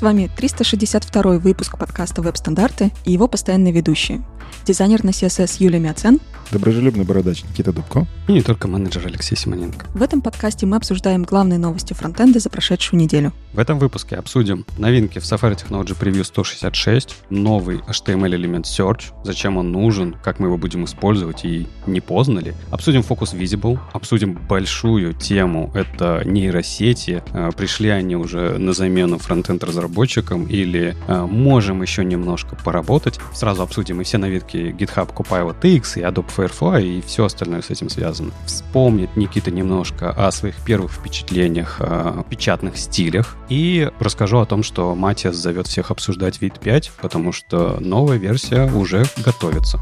С вами 362 выпуск подкаста «Веб-стандарты» и его постоянные ведущие. Дизайнер на CSS Юлия Мяцен, Доброжелюбный бородач Никита Дубко. И не только менеджер Алексей Симоненко. В этом подкасте мы обсуждаем главные новости фронтенда за прошедшую неделю. В этом выпуске обсудим новинки в Safari Technology Preview 166, новый HTML элемент Search, зачем он нужен, как мы его будем использовать и не поздно ли. Обсудим Focus Visible, обсудим большую тему, это нейросети. А, пришли они уже на замену фронтенд разработчикам или а, можем еще немножко поработать. Сразу обсудим и все новинки GitHub Copilot X и Adobe Firefly и все остальное с этим связано. Вспомнит Никита немножко о своих первых впечатлениях, о печатных стилях. И расскажу о том, что Матиас зовет всех обсуждать вид 5, потому что новая версия уже готовится.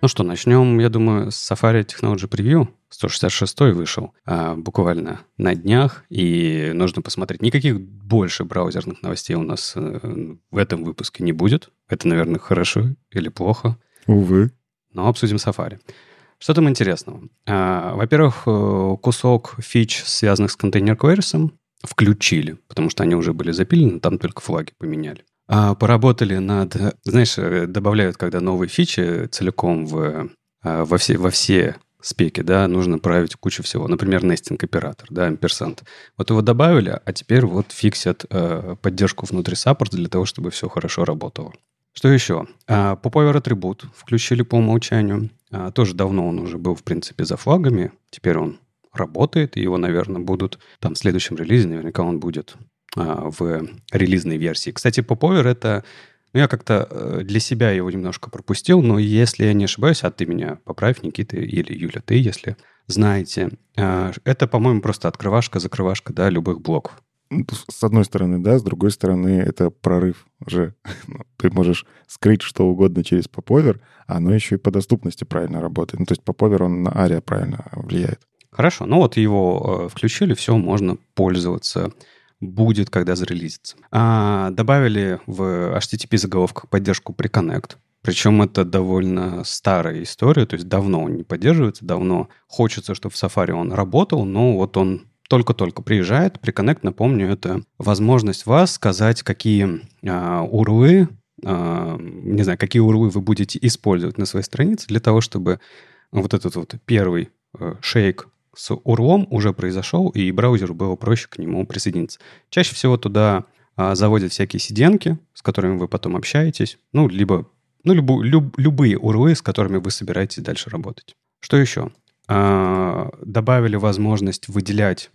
Ну что, начнем, я думаю, с Safari Technology Preview. 166 вышел а, буквально на днях, и нужно посмотреть. Никаких больше браузерных новостей у нас а, в этом выпуске не будет. Это, наверное, хорошо или плохо. Увы. Но обсудим Safari. Что там интересного? А, во-первых, э, кусок фич, связанных с контейнер queries, включили, потому что они уже были запилены, там только флаги поменяли. А, поработали над... Знаешь, э, добавляют, когда новые фичи целиком в, а, во, все, во все спеки, да, нужно править кучу всего. Например, нестинг оператор, да, амперсант. Вот его добавили, а теперь вот фиксят э, поддержку внутри саппорта для того, чтобы все хорошо работало. Что еще? Popover атрибут включили по умолчанию. А, тоже давно он уже был, в принципе, за флагами. Теперь он работает, и его, наверное, будут там в следующем релизе, наверняка он будет а, в релизной версии. Кстати, Popover это... Ну, я как-то э, для себя его немножко пропустил, но если я не ошибаюсь, а ты меня поправь, Никита или Юля, ты, если знаете, а, это, по-моему, просто открывашка-закрывашка, да, любых блоков. Ну, с одной стороны, да, с другой стороны, это прорыв уже. Ну, ты можешь скрыть что угодно через Popover, а оно еще и по доступности правильно работает. Ну, то есть Popover, он на ARIA правильно влияет. Хорошо, ну вот его э, включили, все, можно пользоваться будет, когда зарелизится. А, добавили в HTTP заголовках поддержку Preconnect. Причем это довольно старая история, то есть давно он не поддерживается, давно хочется, чтобы в Safari он работал, но вот он только-только приезжает. Preconnect, напомню, это возможность вас сказать, какие а, URL, а, не знаю, какие URL вы будете использовать на своей странице для того, чтобы вот этот вот первый э, шейк с URL уже произошел, и браузеру было проще к нему присоединиться. Чаще всего туда а, заводят всякие сиденки, с которыми вы потом общаетесь, ну, либо ну, любу, люб, любые URL, с которыми вы собираетесь дальше работать. Что еще? А, добавили возможность выделять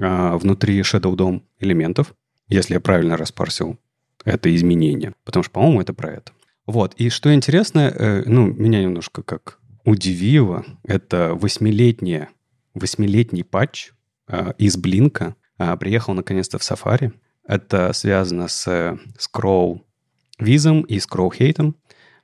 а, внутри Shadow DOM элементов, если я правильно распарсил это изменение. Потому что, по-моему, это про это. Вот. И что интересно, э, ну, меня немножко как удивило, это восьмилетняя восьмилетний патч э, из Блинка э, приехал наконец-то в Safari. Это связано с скролл визом и скролл хейтом.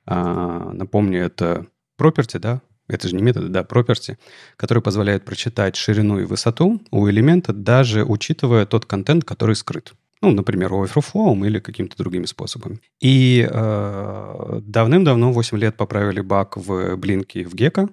Э, напомню, это property, да, это же не методы, да, property, который позволяет прочитать ширину и высоту у элемента, даже учитывая тот контент, который скрыт. Ну, например, overflow или какими-то другими способами. И э, давным-давно, 8 лет, поправили баг в Блинке в Гека,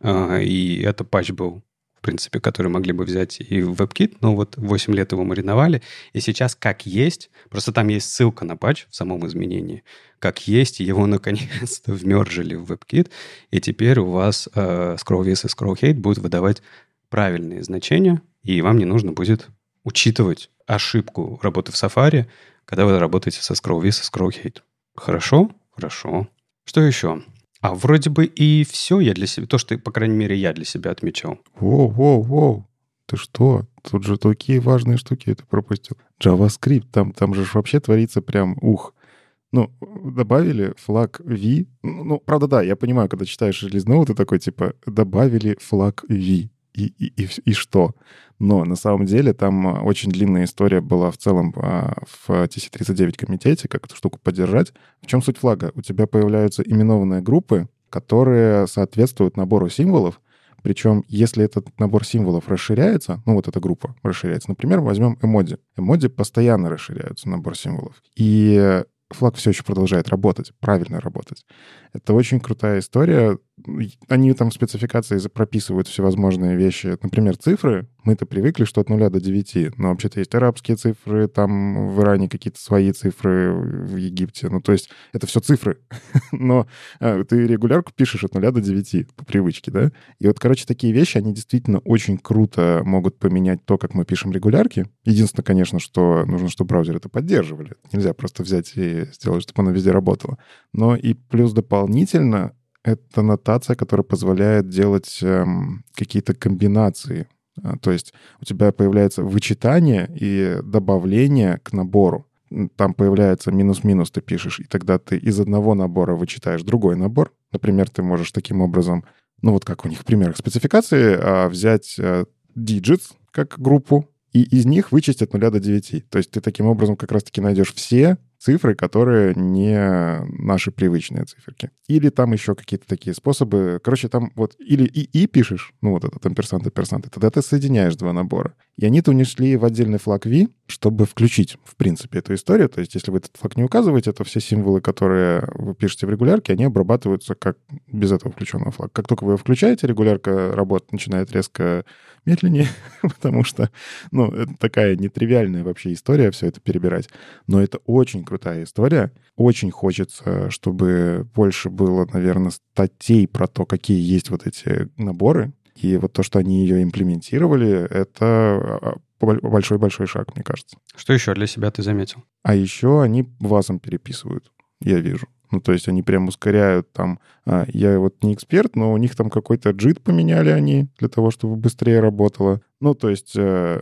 э, и это патч был в принципе, которые могли бы взять и в WebKit, но вот 8 лет его мариновали, и сейчас как есть, просто там есть ссылка на патч в самом изменении, как есть, его наконец-то вмержили в WebKit, и теперь у вас э, ScrollVis и ScrollHate будут выдавать правильные значения, и вам не нужно будет учитывать ошибку работы в Safari, когда вы работаете со ScrollVis и ScrollHate. Хорошо? Хорошо. Что еще? А вроде бы и все я для себя, то, что, по крайней мере, я для себя отмечал. Воу-воу-воу, ты что? Тут же такие важные штуки ты пропустил. JavaScript, там, там же вообще творится прям ух. Ну, добавили флаг V. Ну, ну, правда, да, я понимаю, когда читаешь релиз ты такой, типа, добавили флаг V и, и, и, и что? Но на самом деле там а, очень длинная история была в целом а, в TC39 комитете, как эту штуку поддержать. В чем суть флага? У тебя появляются именованные группы, которые соответствуют набору символов, причем, если этот набор символов расширяется, ну вот эта группа расширяется, например, возьмем эмодзи. Эмодзи постоянно расширяются, набор символов. И флаг все еще продолжает работать, правильно работать. Это очень крутая история. Они там в спецификации прописывают всевозможные вещи. Например, цифры. Мы-то привыкли, что от 0 до 9. Но вообще-то есть арабские цифры, там в Иране какие-то свои цифры, в Египте. Ну, то есть это все цифры. Но а, ты регулярку пишешь от 0 до 9 по привычке, да? И вот, короче, такие вещи, они действительно очень круто могут поменять то, как мы пишем регулярки. Единственное, конечно, что нужно, чтобы браузер это поддерживали. Нельзя просто взять и сделать, чтобы оно везде работало. Но и плюс дополнительно это нотация, которая позволяет делать эм, какие-то комбинации. А, то есть у тебя появляется вычитание и добавление к набору. Там появляется минус-минус, ты пишешь, и тогда ты из одного набора вычитаешь другой набор. Например, ты можешь таким образом, ну вот как у них в примерах спецификации, а, взять э, digits как группу, и из них вычесть от 0 до 9. То есть ты таким образом как раз-таки найдешь все цифры, которые не наши привычные циферки. Или там еще какие-то такие способы. Короче, там вот или и, и пишешь, ну вот этот амперсант, амперсант, и тогда ты соединяешь два набора. И они-то унесли в отдельный флаг V, чтобы включить, в принципе, эту историю. То есть если вы этот флаг не указываете, то все символы, которые вы пишете в регулярке, они обрабатываются как без этого включенного флага. Как только вы его включаете, регулярка работать начинает резко медленнее, потому что, ну, это такая нетривиальная вообще история все это перебирать. Но это очень крутая история. Очень хочется, чтобы больше было, наверное, статей про то, какие есть вот эти наборы. И вот то, что они ее имплементировали, это а, большой-большой шаг, мне кажется. Что еще для себя ты заметил? А еще они вазом переписывают, я вижу. Ну, то есть они прям ускоряют там... А, я вот не эксперт, но у них там какой-то джит поменяли они для того, чтобы быстрее работало. Ну, то есть э,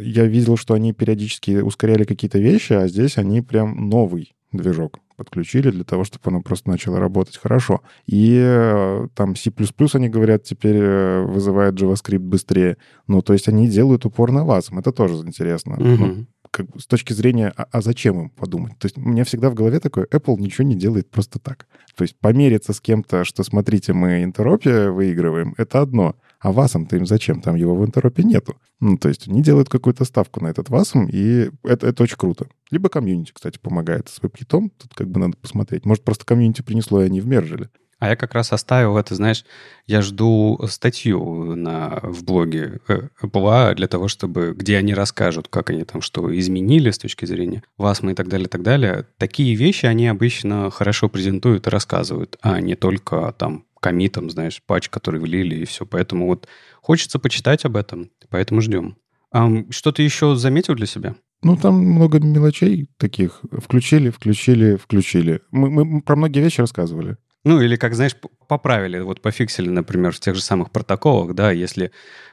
я видел, что они периодически ускоряли какие-то вещи, а здесь они прям новый движок подключили для того, чтобы оно просто начало работать хорошо. И э, там C++ они говорят, теперь э, вызывает JavaScript быстрее. Ну, то есть они делают упор на вас. Это тоже интересно. Угу. Ну, как бы с точки зрения, а, а зачем им подумать? То есть у меня всегда в голове такое, Apple ничего не делает просто так. То есть помериться с кем-то, что, смотрите, мы интеропе выигрываем, это одно. А васом-то им зачем? Там его в интеропе нету. Ну, то есть они делают какую-то ставку на этот васом, и это, это очень круто. Либо комьюнити, кстати, помогает с веб-китом. Тут как бы надо посмотреть. Может, просто комьюнити принесло, и они вмержили. А я как раз оставил это, знаешь, я жду статью на, в блоге э, Apple для того, чтобы, где они расскажут, как они там что изменили с точки зрения ВАСМа и так далее, и так далее. Такие вещи они обычно хорошо презентуют и рассказывают, а не только там комитом, знаешь, патч, который влили и все. Поэтому вот хочется почитать об этом, поэтому ждем. А, что ты еще заметил для себя? Ну, там много мелочей таких. Включили, включили, включили. Мы, мы про многие вещи рассказывали. Ну, или, как, знаешь, поправили, вот пофиксили, например, в тех же самых протоколах, да, если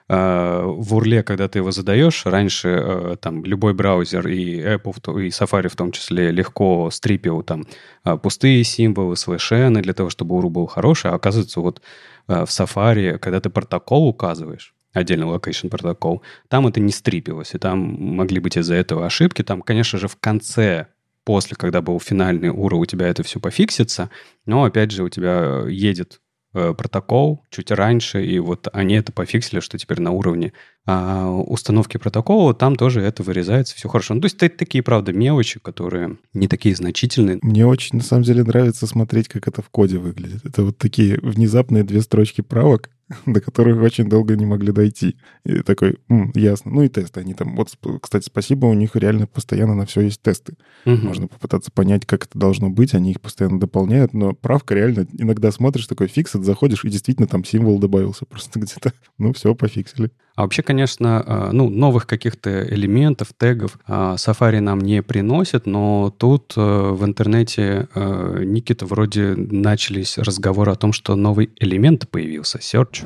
э, в урле, когда ты его задаешь, раньше э, там любой браузер и Apple, и Safari в том числе легко стрипил там э, пустые символы, слэшены для того, чтобы URL был хороший, а оказывается вот э, в Safari, когда ты протокол указываешь, отдельно location протокол, там это не стрипилось, и там могли быть из-за этого ошибки. Там, конечно же, в конце после, когда был финальный уровень, у тебя это все пофиксится, но, опять же, у тебя едет э, протокол чуть раньше, и вот они это пофиксили, что теперь на уровне а, установки протокола там тоже это вырезается, все хорошо. Ну, то есть это такие, правда, мелочи, которые не такие значительные. Мне очень, на самом деле, нравится смотреть, как это в коде выглядит. Это вот такие внезапные две строчки правок, до которых очень долго не могли дойти. И такой, М, ясно. Ну и тесты. Они там, вот, кстати, спасибо, у них реально постоянно на все есть тесты. Угу. Можно попытаться понять, как это должно быть. Они их постоянно дополняют, но правка реально, иногда смотришь, такой фиксит, заходишь, и действительно там символ добавился просто где-то. Ну все, пофиксили. А вообще, конечно, э, ну, новых каких-то элементов, тегов э, Safari нам не приносит, но тут э, в интернете, Никита, вроде начались разговоры о том, что новый элемент появился, Search.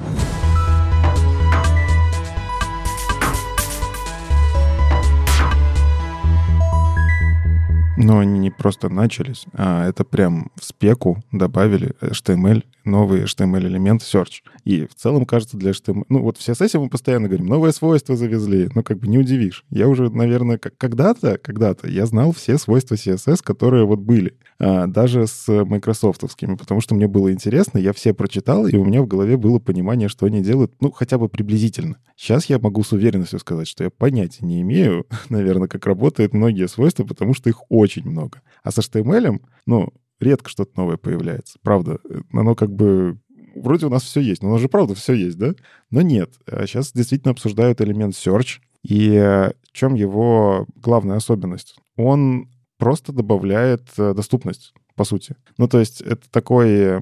Но они не просто начались, а это прям в спеку добавили HTML, новый HTML-элемент Search. И в целом, кажется, для HTML... Ну, вот в CSS мы постоянно говорим, новое свойство завезли. Ну, как бы не удивишь. Я уже, наверное, когда-то, когда-то я знал все свойства CSS, которые вот были. А, даже с майкрософтовскими, потому что мне было интересно, я все прочитал, и у меня в голове было понимание, что они делают, ну, хотя бы приблизительно. Сейчас я могу с уверенностью сказать, что я понятия не имею, наверное, как работают многие свойства, потому что их очень много. А с HTML, ну, редко что-то новое появляется. Правда, оно как бы вроде у нас все есть, но у нас же правда все есть, да? Но нет. Сейчас действительно обсуждают элемент search. И в чем его главная особенность? Он просто добавляет доступность, по сути. Ну, то есть это такой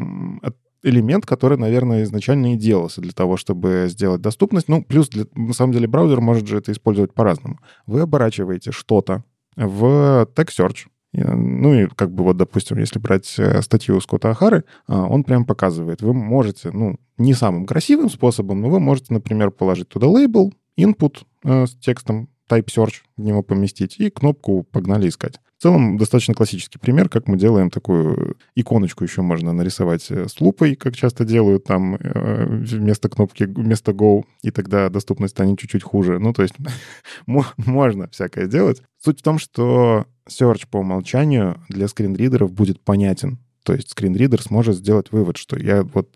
элемент, который, наверное, изначально и делался для того, чтобы сделать доступность. Ну, плюс, для, на самом деле, браузер может же это использовать по-разному. Вы оборачиваете что-то в text search, ну и как бы вот, допустим, если брать э, статью Скотта Ахары, а, он прям показывает. Вы можете, ну, не самым красивым способом, но вы можете, например, положить туда лейбл, input э, с текстом, type search в него поместить и кнопку «Погнали искать». В целом, достаточно классический пример, как мы делаем такую иконочку еще можно нарисовать э, с лупой, как часто делают там э, вместо кнопки, вместо Go, и тогда доступность станет чуть-чуть хуже. Ну, то есть можно всякое делать. Суть в том, что search по умолчанию для скринридеров будет понятен. То есть скринридер сможет сделать вывод, что я вот,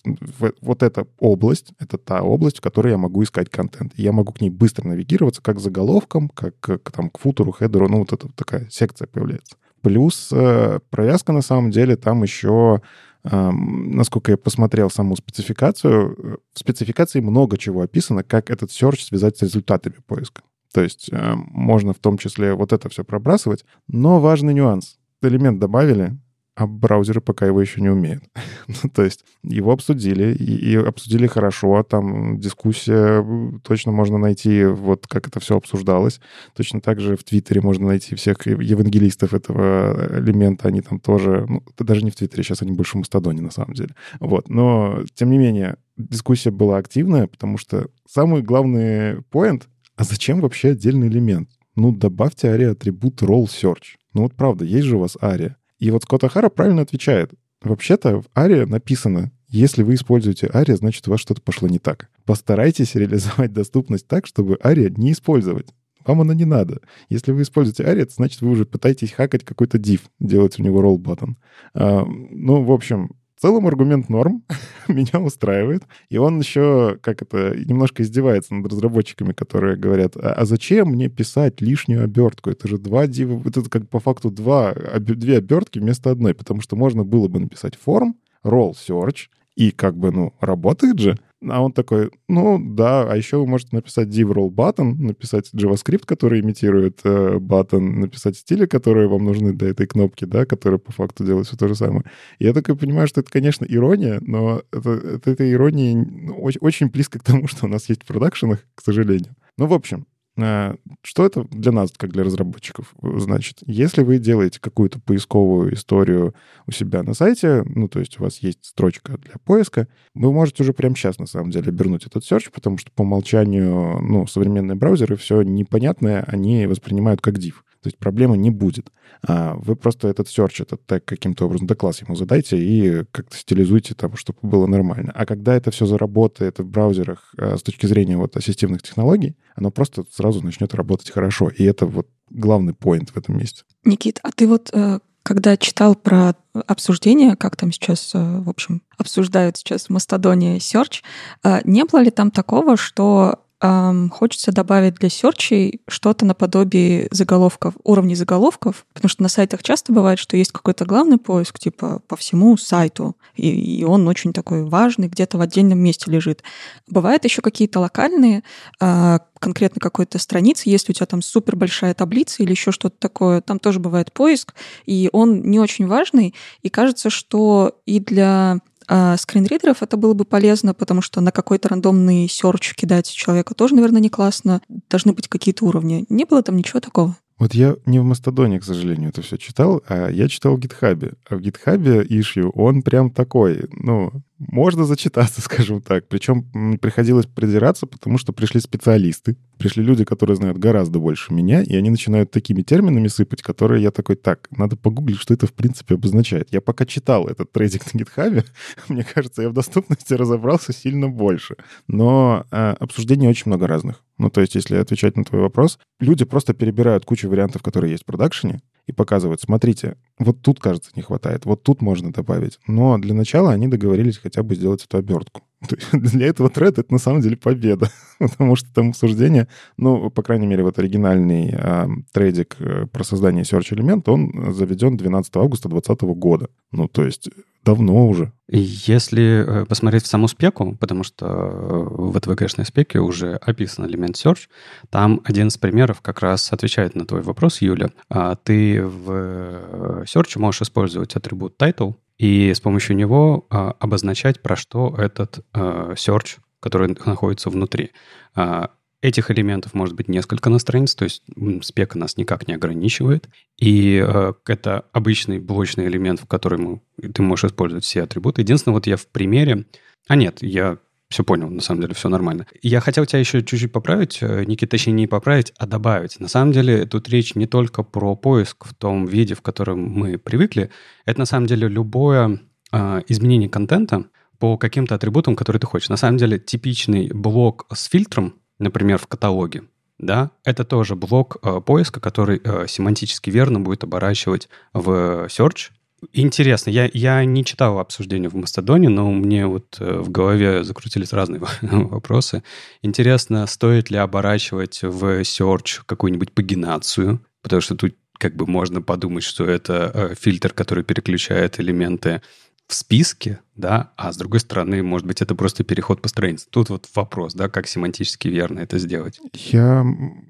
вот эта область, это та область, в которой я могу искать контент. И я могу к ней быстро навигироваться как заголовком, как, как там, к футеру, хедеру, ну вот эта такая секция появляется. Плюс э, провязка на самом деле там еще насколько я посмотрел саму спецификацию, э, в спецификации много чего описано, как этот search связать с результатами поиска. То есть э, можно в том числе вот это все пробрасывать. Но важный нюанс. Элемент добавили, а браузеры пока его еще не умеют. Ну, то есть его обсудили, и, и обсудили хорошо, там дискуссия точно можно найти, вот как это все обсуждалось. Точно так же в Твиттере можно найти всех евангелистов этого элемента, они там тоже, ну, даже не в Твиттере, сейчас они больше в Мастодоне на самом деле. Вот, но тем не менее, дискуссия была активная, потому что самый главный поинт, а зачем вообще отдельный элемент? Ну, добавьте ARIA атрибут role search. Ну вот правда, есть же у вас ARIA. И вот Скотт Ахара правильно отвечает. Вообще-то в ARIA написано, если вы используете ARIA, значит, у вас что-то пошло не так. Постарайтесь реализовать доступность так, чтобы ARIA не использовать. Вам она не надо. Если вы используете ARIA, значит, вы уже пытаетесь хакать какой-то div, делать у него roll button. А, ну, в общем, целом аргумент норм, меня устраивает. И он еще, как это, немножко издевается над разработчиками, которые говорят, а, а зачем мне писать лишнюю обертку? Это же два это как по факту два, две обертки вместо одной, потому что можно было бы написать форм, roll search, и как бы, ну, работает же. А он такой, ну да, а еще вы можете написать div roll button, написать JavaScript, который имитирует э, button, написать стили, которые вам нужны для этой кнопки, да, которые по факту делают все то же самое. И я такой понимаю, что это, конечно, ирония, но это, это, это ирония ну, очень, близко к тому, что у нас есть в продакшенах, к сожалению. Ну, в общем, что это для нас, как для разработчиков, значит? Если вы делаете какую-то поисковую историю у себя на сайте, ну, то есть у вас есть строчка для поиска, вы можете уже прямо сейчас, на самом деле, обернуть этот search, потому что по умолчанию, ну, современные браузеры все непонятное, они воспринимают как div. То есть проблемы не будет. А вы просто этот search, этот тег каким-то образом, да класс ему задайте и как-то стилизуйте там, чтобы было нормально. А когда это все заработает в браузерах а, с точки зрения вот ассистивных технологий, оно просто сразу начнет работать хорошо. И это вот главный поинт в этом месте. Никит, а ты вот э, когда читал про обсуждение, как там сейчас, э, в общем, обсуждают сейчас в Мастодоне Search, э, не было ли там такого, что эм, хочется добавить для серчей что-то наподобие заголовков, уровней заголовков, потому что на сайтах часто бывает, что есть какой-то главный поиск, типа по всему сайту, и, и он очень такой важный, где-то в отдельном месте лежит. Бывают еще какие-то локальные, э, конкретно какой-то страницы, если у тебя там супер большая таблица или еще что-то такое, там тоже бывает поиск, и он не очень важный, и кажется, что и для а скринридеров это было бы полезно, потому что на какой-то рандомный серч кидать человека тоже, наверное, не классно. Должны быть какие-то уровни. Не было там ничего такого. Вот я не в Мастодоне, к сожалению, это все читал, а я читал в Гитхабе. А в Гитхабе ишью, он прям такой, ну, можно зачитаться, скажем так. Причем приходилось придираться, потому что пришли специалисты, пришли люди, которые знают гораздо больше меня, и они начинают такими терминами сыпать, которые я такой, так, надо погуглить, что это в принципе обозначает. Я пока читал этот трейдинг на гитхабе, мне кажется, я в доступности разобрался сильно больше. Но э, обсуждений очень много разных. Ну, то есть, если отвечать на твой вопрос, люди просто перебирают кучу вариантов, которые есть в продакшене, и показывают, смотрите, вот тут, кажется, не хватает, вот тут можно добавить. Но для начала они договорились хотя бы сделать эту обертку. Для этого тред это на самом деле победа, потому что там обсуждение, ну, по крайней мере, вот оригинальный э, трейдик про создание search элемента, он заведен 12 августа 2020 года. Ну, то есть давно уже. Если посмотреть в саму спеку, потому что в ЭТВГшной спеке уже описан элемент search, там один из примеров как раз отвечает на твой вопрос, Юля. А ты в search можешь использовать атрибут title, и с помощью него а, обозначать, про что этот а, search, который находится внутри. А, этих элементов может быть несколько на странице, то есть спека нас никак не ограничивает. И э, это обычный блочный элемент, в котором ты можешь использовать все атрибуты. Единственное, вот я в примере... А нет, я все понял, на самом деле все нормально. Я хотел тебя еще чуть-чуть поправить, э, Никита, точнее не поправить, а добавить. На самом деле тут речь не только про поиск в том виде, в котором мы привыкли. Это на самом деле любое э, изменение контента по каким-то атрибутам, которые ты хочешь. На самом деле типичный блок с фильтром, например, в каталоге, да, это тоже блок э, поиска, который э, семантически верно будет оборачивать в search Интересно. Я, я не читал обсуждение в Мастодоне, но мне вот э, в голове закрутились разные вопросы. Интересно, стоит ли оборачивать в search какую-нибудь пагинацию? Потому что тут как бы можно подумать, что это э, фильтр, который переключает элементы в списке, да, а с другой стороны, может быть, это просто переход по странице. Тут вот вопрос, да, как семантически верно это сделать. Я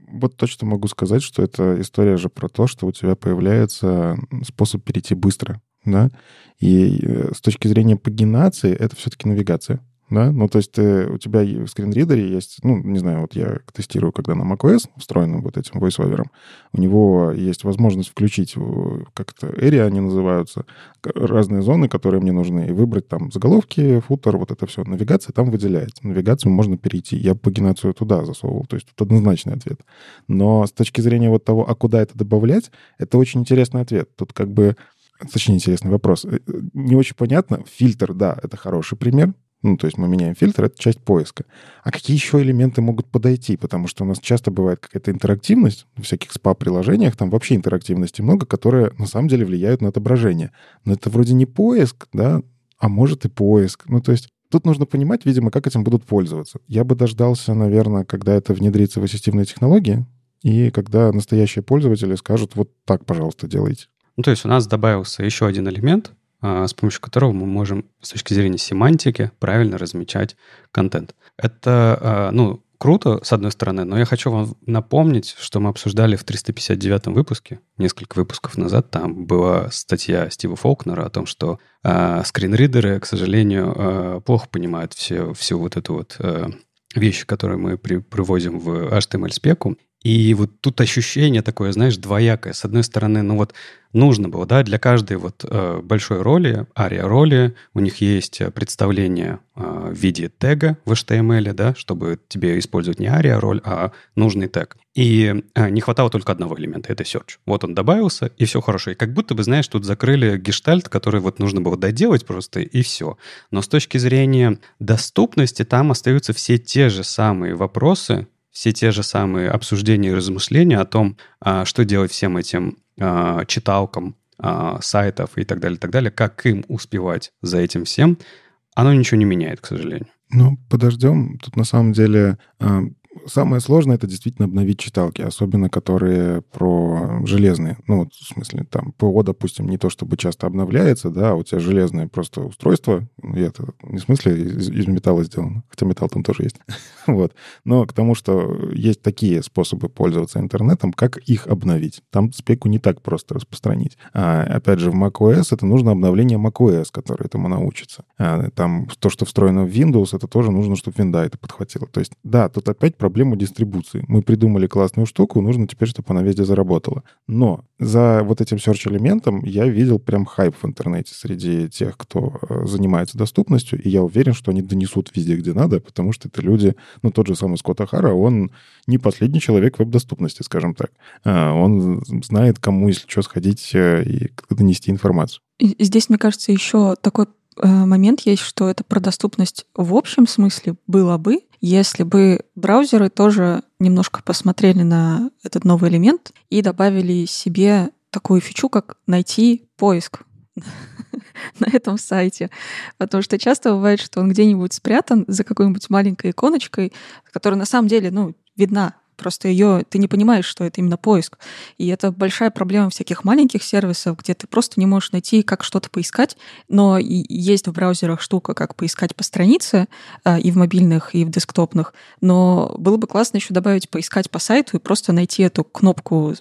вот точно могу сказать, что это история же про то, что у тебя появляется способ перейти быстро, да, и э, с точки зрения пагинации это все-таки навигация да? Ну, то есть ты, э, у тебя в скринридере есть, ну, не знаю, вот я тестирую, когда на macOS встроенным вот этим voiceover, у него есть возможность включить, как-то area они называются, разные зоны, которые мне нужны, и выбрать там заголовки, футер, вот это все. Навигация там выделяется. Навигацию можно перейти. Я пагинацию туда засовывал, то есть тут однозначный ответ. Но с точки зрения вот того, а куда это добавлять, это очень интересный ответ. Тут как бы Точнее, интересный вопрос. Э, не очень понятно. Фильтр, да, это хороший пример. Ну, то есть мы меняем фильтр, это часть поиска. А какие еще элементы могут подойти? Потому что у нас часто бывает какая-то интерактивность в всяких спа-приложениях, там вообще интерактивности много, которые на самом деле влияют на отображение. Но это вроде не поиск, да, а может и поиск. Ну, то есть Тут нужно понимать, видимо, как этим будут пользоваться. Я бы дождался, наверное, когда это внедрится в ассистивные технологии, и когда настоящие пользователи скажут, вот так, пожалуйста, делайте. Ну, то есть у нас добавился еще один элемент, с помощью которого мы можем с точки зрения семантики правильно размечать контент. Это, а, ну, круто, с одной стороны, но я хочу вам напомнить, что мы обсуждали в 359 выпуске, несколько выпусков назад, там была статья Стива Фолкнера о том, что э, скринридеры, к сожалению, э, плохо понимают все, всю вот эту вот э, вещи, которые мы при, привозим в HTML-спеку, и вот тут ощущение такое, знаешь, двоякое. С одной стороны, ну вот нужно было, да, для каждой вот э, большой роли, ария-роли, у них есть э, представление э, в виде тега в HTML, да, чтобы тебе использовать не ария-роль, а нужный тег. И э, не хватало только одного элемента, это search. Вот он добавился, и все хорошо. И как будто бы, знаешь, тут закрыли гештальт, который вот нужно было доделать просто, и все. Но с точки зрения доступности там остаются все те же самые вопросы, все те же самые обсуждения и размышления о том, а, что делать всем этим а, читалкам а, сайтов и так далее, так далее, как им успевать за этим всем, оно ничего не меняет, к сожалению. Ну, подождем. Тут на самом деле самое сложное — это действительно обновить читалки, особенно которые про железные. Ну, вот, в смысле, там, ПО, допустим, не то чтобы часто обновляется, да, а у тебя железное просто устройство, и это не в смысле из, из металла сделано, хотя металл там тоже есть. вот. Но к тому, что есть такие способы пользоваться интернетом, как их обновить. Там спеку не так просто распространить. А, опять же, в macOS это нужно обновление macOS, которое этому научится. А, там то, что встроено в Windows, это тоже нужно, чтобы винда это подхватило. То есть, да, тут опять проблему дистрибуции. Мы придумали классную штуку, нужно теперь, чтобы она везде заработала. Но за вот этим search-элементом я видел прям хайп в интернете среди тех, кто э, занимается доступностью, и я уверен, что они донесут везде, где надо, потому что это люди, ну, тот же самый Скотт Ахара, он не последний человек веб-доступности, скажем так. А, он знает, кому, если что, сходить э, и донести информацию. Здесь, мне кажется, еще такой э, момент есть, что это про доступность в общем смысле было бы, если бы браузеры тоже немножко посмотрели на этот новый элемент и добавили себе такую фичу, как найти поиск. на этом сайте. Потому что часто бывает, что он где-нибудь спрятан за какой-нибудь маленькой иконочкой, которая на самом деле, ну, видна Просто ее ты не понимаешь, что это именно поиск. И это большая проблема всяких маленьких сервисов, где ты просто не можешь найти, как что-то поискать. Но есть в браузерах штука, как поискать по странице а, и в мобильных, и в десктопных. Но было бы классно еще добавить поискать по сайту и просто найти эту кнопку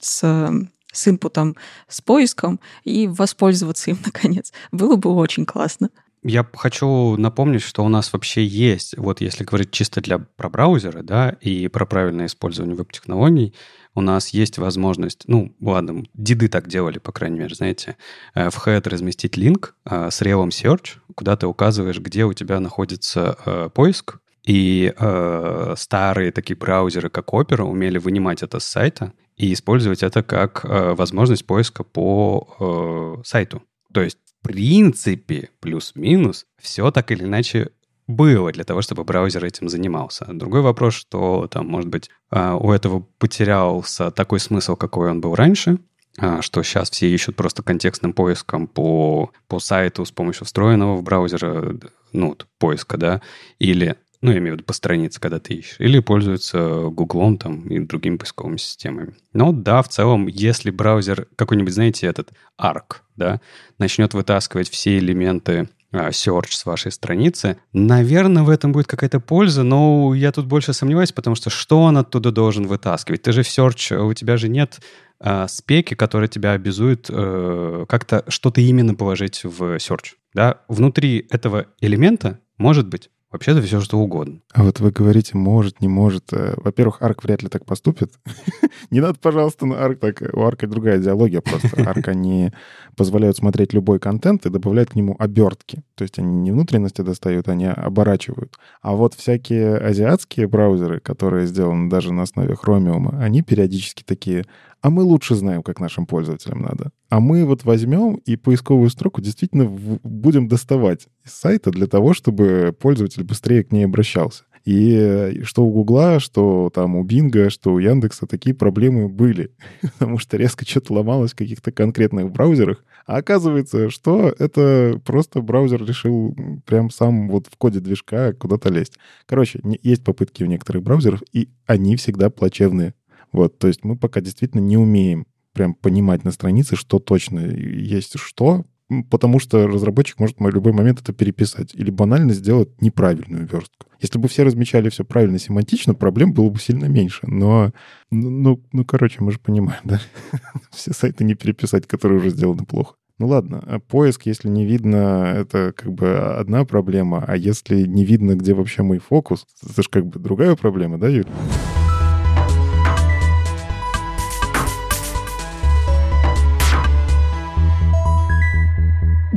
с с инпутом, с поиском и воспользоваться им, наконец. Было бы очень классно. Я хочу напомнить, что у нас вообще есть, вот если говорить чисто для про браузеры, да, и про правильное использование веб-технологий, у нас есть возможность, ну, ладно, деды так делали, по крайней мере, знаете, э, в head разместить линк э, с ревом search, куда ты указываешь, где у тебя находится э, поиск, и э, старые такие браузеры, как Opera, умели вынимать это с сайта и использовать это как э, возможность поиска по э, сайту. То есть принципе, плюс-минус, все так или иначе было для того, чтобы браузер этим занимался. Другой вопрос, что там, может быть, а, у этого потерялся такой смысл, какой он был раньше, а, что сейчас все ищут просто контекстным поиском по, по сайту с помощью встроенного в браузер ну, поиска, да, или ну, я имею в виду по странице, когда ты ищешь, или пользуются Гуглом там и другими поисковыми системами. Но да, в целом, если браузер какой-нибудь, знаете, этот ARC, да, начнет вытаскивать все элементы а, search с вашей страницы. Наверное, в этом будет какая-то польза, но я тут больше сомневаюсь, потому что что он оттуда должен вытаскивать? Ты же в search, у тебя же нет э, спеки, которые тебя обязуют э, как-то что-то именно положить в search. Да? Внутри этого элемента может быть Вообще-то все что угодно. А вот вы говорите, может, не может. Э, во-первых, Арк вряд ли так поступит. не надо, пожалуйста, на Арк так. У Арка другая идеология просто. Арк они позволяют смотреть любой контент и добавляют к нему обертки. То есть они не внутренности достают, они оборачивают. А вот всякие азиатские браузеры, которые сделаны даже на основе Chromium, они периодически такие, а мы лучше знаем, как нашим пользователям надо. А мы вот возьмем и поисковую строку действительно будем доставать из сайта для того, чтобы пользователь быстрее к ней обращался. И что у Гугла, что там у Бинга, что у Яндекса такие проблемы были. Потому что резко что-то ломалось в каких-то конкретных браузерах. А оказывается, что это просто браузер решил прям сам вот в коде движка куда-то лезть. Короче, есть попытки у некоторых браузеров, и они всегда плачевные. Вот, то есть мы пока действительно не умеем прям понимать на странице, что точно есть что, потому что разработчик может в любой момент это переписать или банально сделать неправильную верстку. Если бы все размечали все правильно семантично, проблем было бы сильно меньше. Но, ну, ну, ну короче, мы же понимаем, да? все сайты не переписать, которые уже сделаны плохо. Ну ладно, а поиск, если не видно, это как бы одна проблема, а если не видно, где вообще мой фокус, это же как бы другая проблема, да, Юрий?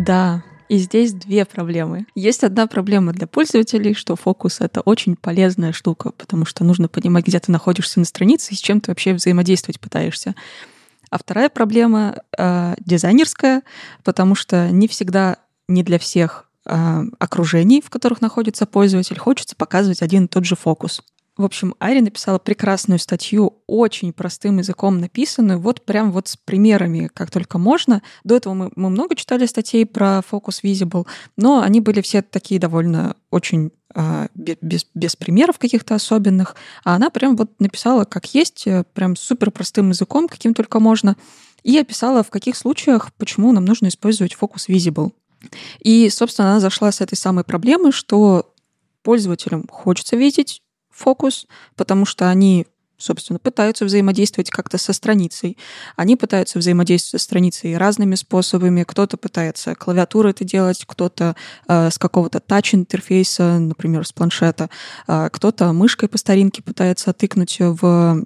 Да, и здесь две проблемы. Есть одна проблема для пользователей, что фокус — это очень полезная штука, потому что нужно понимать, где ты находишься на странице и с чем ты вообще взаимодействовать пытаешься. А вторая проблема э, дизайнерская, потому что не всегда, не для всех э, окружений, в которых находится пользователь, хочется показывать один и тот же фокус. В общем, Айри написала прекрасную статью, очень простым языком написанную, вот прям вот с примерами, как только можно. До этого мы, мы много читали статей про Focus Visible, но они были все такие довольно очень э, без, без примеров каких-то особенных. А она прям вот написала, как есть, э, прям супер простым языком, каким только можно, и описала, в каких случаях, почему нам нужно использовать Focus Visible. И, собственно, она зашла с этой самой проблемы, что пользователям хочется видеть фокус, потому что они собственно, пытаются взаимодействовать как-то со страницей. Они пытаются взаимодействовать со страницей разными способами. Кто-то пытается клавиатурой это делать, кто-то э, с какого-то тач-интерфейса, например, с планшета, э, кто-то мышкой по старинке пытается тыкнуть в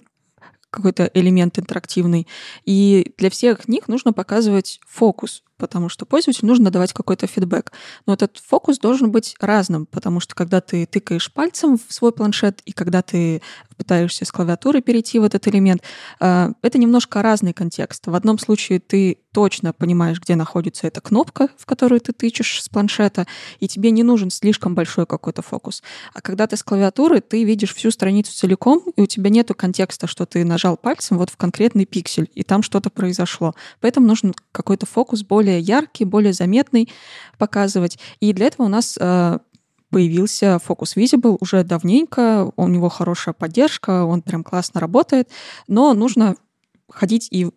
какой-то элемент интерактивный. И для всех них нужно показывать фокус потому что пользователю нужно давать какой-то фидбэк. Но этот фокус должен быть разным, потому что когда ты тыкаешь пальцем в свой планшет и когда ты пытаешься с клавиатуры перейти в этот элемент, э, это немножко разный контекст. В одном случае ты точно понимаешь, где находится эта кнопка, в которую ты тычешь с планшета, и тебе не нужен слишком большой какой-то фокус. А когда ты с клавиатуры, ты видишь всю страницу целиком, и у тебя нету контекста, что ты нажал пальцем вот в конкретный пиксель, и там что-то произошло. Поэтому нужен какой-то фокус более более яркий, более заметный показывать. И для этого у нас э, появился Focus Visible уже давненько, у него хорошая поддержка, он прям классно работает, но нужно ходить и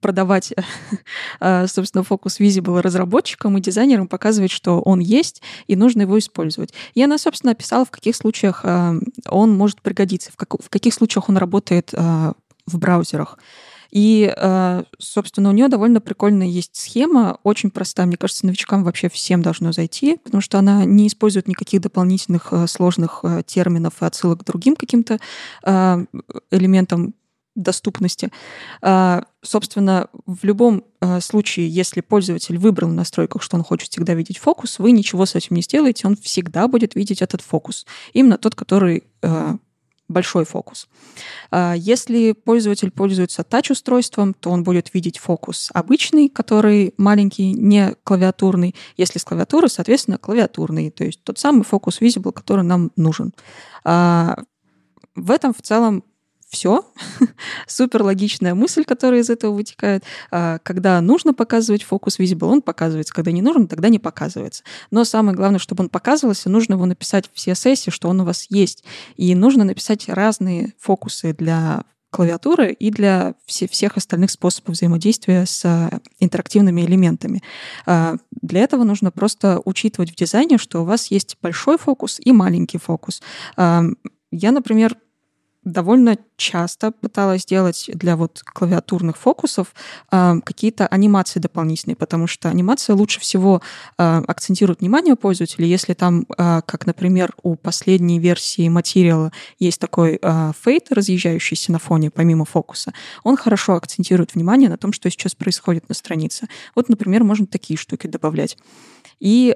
продавать, э, собственно, Focus Visible разработчикам и дизайнерам, показывать, что он есть, и нужно его использовать. И она, собственно, описала, в каких случаях э, он может пригодиться, в, как, в каких случаях он работает в браузерах. И, собственно, у нее довольно прикольная есть схема, очень простая. Мне кажется, новичкам вообще всем должно зайти, потому что она не использует никаких дополнительных сложных терминов и отсылок к другим каким-то элементам доступности. Собственно, в любом случае, если пользователь выбрал в настройках, что он хочет всегда видеть фокус, вы ничего с этим не сделаете, он всегда будет видеть этот фокус. Именно тот, который большой фокус. Если пользователь пользуется тач-устройством, то он будет видеть фокус обычный, который маленький, не клавиатурный. Если с клавиатуры, соответственно, клавиатурный, то есть тот самый фокус visible, который нам нужен. В этом в целом все. Супер логичная мысль, которая из этого вытекает. А, когда нужно показывать фокус visible, он показывается. Когда не нужно, тогда не показывается. Но самое главное, чтобы он показывался, нужно его написать в CSS, что он у вас есть. И нужно написать разные фокусы для клавиатуры и для всех остальных способов взаимодействия с а, интерактивными элементами. А, для этого нужно просто учитывать в дизайне, что у вас есть большой фокус и маленький фокус. Я, например, довольно часто пыталась сделать для вот клавиатурных фокусов э, какие-то анимации дополнительные, потому что анимация лучше всего э, акцентирует внимание пользователя, если там, э, как, например, у последней версии материала есть такой э, фейт, разъезжающийся на фоне, помимо фокуса, он хорошо акцентирует внимание на том, что сейчас происходит на странице. Вот, например, можно такие штуки добавлять. И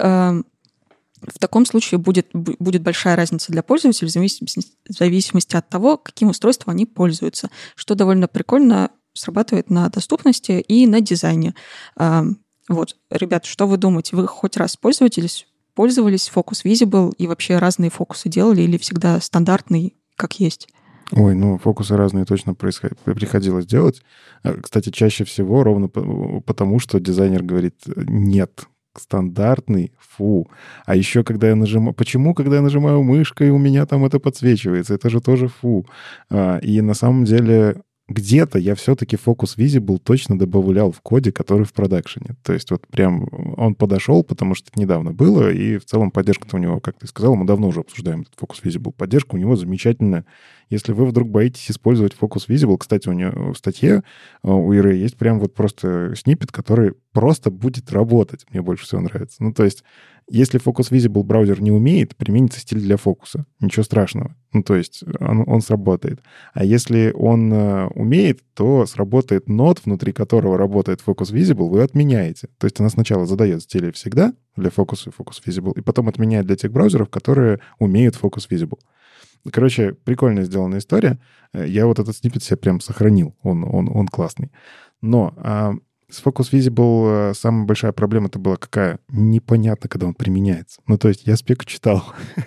в таком случае будет, будет большая разница для пользователей в зависимости, в зависимости от того, каким устройством они пользуются, что довольно прикольно срабатывает на доступности и на дизайне. Вот, ребят, что вы думаете? Вы хоть раз пользовались, пользовались Focus Visible и вообще разные фокусы делали или всегда стандартный, как есть? Ой, ну фокусы разные точно происход... приходилось делать. А, кстати, чаще всего ровно потому, что дизайнер говорит нет, стандартный, фу. А еще, когда я нажимаю... Почему, когда я нажимаю мышкой, у меня там это подсвечивается? Это же тоже фу. А, и на самом деле где-то я все-таки Focus Visible точно добавлял в коде, который в продакшене. То есть вот прям он подошел, потому что это недавно было, и в целом поддержка у него, как ты сказал, мы давно уже обсуждаем этот Focus Visible. Поддержка у него замечательная. Если вы вдруг боитесь использовать Focus Visible, кстати, у него в статье э, у Иры есть прям вот просто снипет, который просто будет работать. Мне больше всего нравится. Ну, то есть если Focus Visible браузер не умеет, применится стиль для фокуса. Ничего страшного. Ну, то есть он, он сработает. А если он э, умеет, то сработает нод, внутри которого работает Focus Visible, вы отменяете. То есть она сначала задает стили всегда для фокуса Focus Visible, и потом отменяет для тех браузеров, которые умеют Focus Visible. Короче, прикольно сделанная история. Э, я вот этот снипет себе прям сохранил. Он, он, он классный. Но а, с Focus Visible э, самая большая проблема это была какая? Непонятно, когда он применяется. Ну, то есть я спеку читал.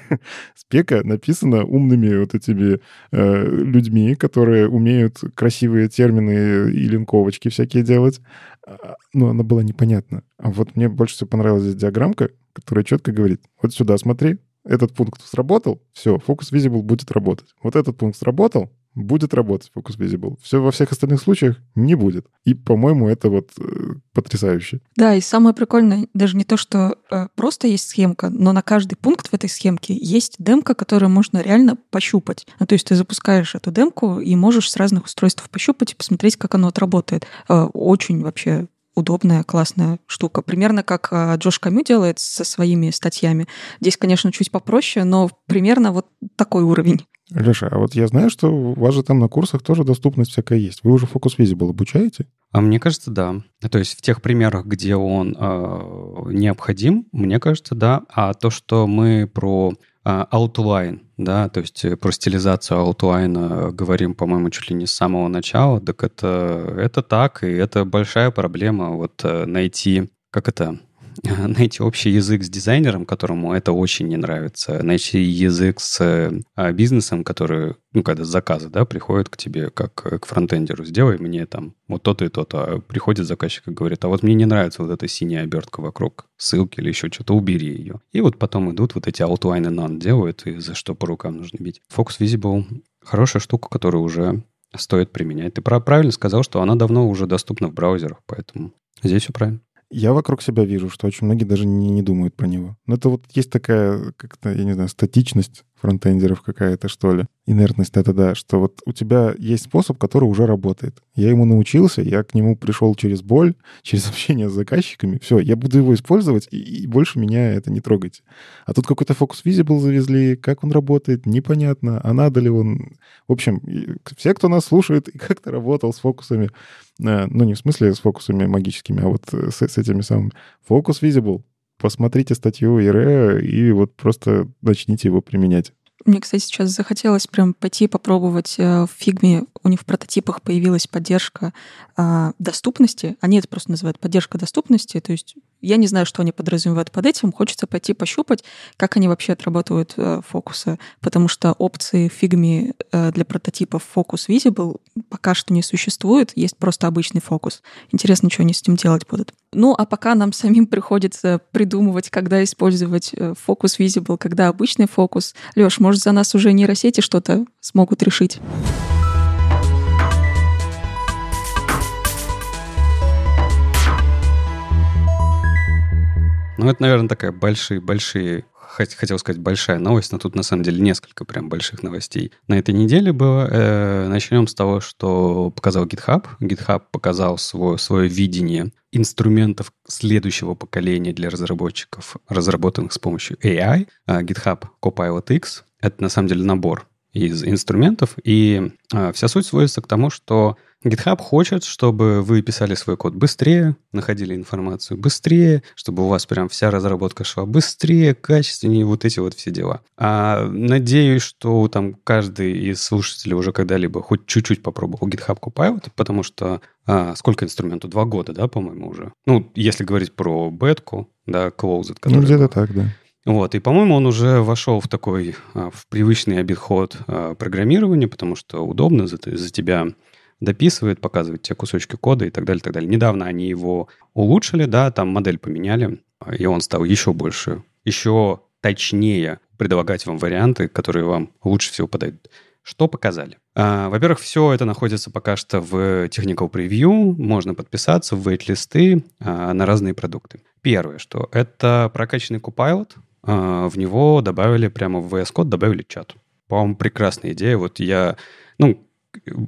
спека написана умными вот этими э, людьми, которые умеют красивые термины и линковочки всякие делать. А, но она была непонятна. А вот мне больше всего понравилась здесь диаграммка, которая четко говорит, вот сюда смотри, этот пункт сработал, все, Focus Visible будет работать. Вот этот пункт сработал, будет работать Focus Visible. Все во всех остальных случаях не будет. И, по-моему, это вот э, потрясающе. Да, и самое прикольное, даже не то, что э, просто есть схемка, но на каждый пункт в этой схемке есть демка, которую можно реально пощупать. Ну, то есть ты запускаешь эту демку и можешь с разных устройств пощупать и посмотреть, как оно отработает. Э, очень вообще удобная, классная штука. Примерно как а, Джош Камю делает со своими статьями. Здесь, конечно, чуть попроще, но примерно вот такой уровень. Леша, а вот я знаю, что у вас же там на курсах тоже доступность всякая есть. Вы уже Focus Visible обучаете? А мне кажется, да. То есть в тех примерах, где он э, необходим, мне кажется, да. А то, что мы про э, Outline, да, то есть про стилизацию Outline говорим, по-моему, чуть ли не с самого начала, так это, это так, и это большая проблема вот э, найти, как это, найти общий язык с дизайнером, которому это очень не нравится, найти язык с а, бизнесом, который, ну, когда заказы, да, приходят к тебе как к фронтендеру, сделай мне там вот то-то и то-то. А приходит заказчик и говорит, а вот мне не нравится вот эта синяя обертка вокруг ссылки или еще что-то, убери ее. И вот потом идут вот эти outline and none делают, и за что по рукам нужно бить. Focus Visible — хорошая штука, которую уже стоит применять. Ты правильно сказал, что она давно уже доступна в браузерах, поэтому здесь все правильно. Я вокруг себя вижу, что очень многие даже не, не думают про него. Но это вот есть такая, как-то, я не знаю, статичность фронтендеров какая-то, что ли. Инертность это да, что вот у тебя есть способ, который уже работает. Я ему научился, я к нему пришел через боль, через общение с заказчиками. Все, я буду его использовать, и, и больше меня это не трогайте. А тут какой-то Focus Visible завезли, как он работает, непонятно, а надо ли он... В общем, все, кто нас слушает и как-то работал с фокусами, э, ну, не в смысле с фокусами магическими, а вот с, с этими самыми. Focus Visible посмотрите статью Иры и вот просто начните его применять. Мне, кстати, сейчас захотелось прям пойти попробовать э, в фигме. У них в прототипах появилась поддержка а, доступности. Они это просто называют поддержка доступности. То есть я не знаю, что они подразумевают под этим. Хочется пойти пощупать, как они вообще отрабатывают э, фокусы. Потому что опции в фигме э, для прототипов Focus Visible пока что не существует. Есть просто обычный фокус. Интересно, что они с этим делать будут. Ну, а пока нам самим приходится придумывать, когда использовать Focus Visible, когда обычный фокус. Леш, может, за нас уже нейросети что-то смогут решить? Ну, это, наверное, такая большие-большие хотел сказать большая новость, но тут на самом деле несколько прям больших новостей. На этой неделе было. Э, начнем с того, что показал GitHub. GitHub показал свое, свое видение инструментов следующего поколения для разработчиков, разработанных с помощью AI. Э, GitHub Copilot X — это на самом деле набор из инструментов, и э, вся суть сводится к тому, что GitHub хочет, чтобы вы писали свой код быстрее, находили информацию быстрее, чтобы у вас прям вся разработка шла быстрее, качественнее, вот эти вот все дела. А надеюсь, что там каждый из слушателей уже когда-либо хоть чуть-чуть попробовал GitHub Copilot, потому что а, сколько инструменту? Два года, да, по-моему, уже? Ну, если говорить про бетку, да, Closed. Ну, где-то так, да. Вот, и, по-моему, он уже вошел в такой, а, в привычный обиход а, программирования, потому что удобно за, за тебя дописывает, показывает тебе кусочки кода и так далее, так далее. Недавно они его улучшили, да, там модель поменяли, и он стал еще больше, еще точнее предлагать вам варианты, которые вам лучше всего подойдут. Что показали? А, во-первых, все это находится пока что в Technical Preview, можно подписаться в wait-листы а, на разные продукты. Первое, что это прокачанный Copilot, а, в него добавили прямо в VS Code, добавили чат. По-моему, прекрасная идея. Вот я, ну,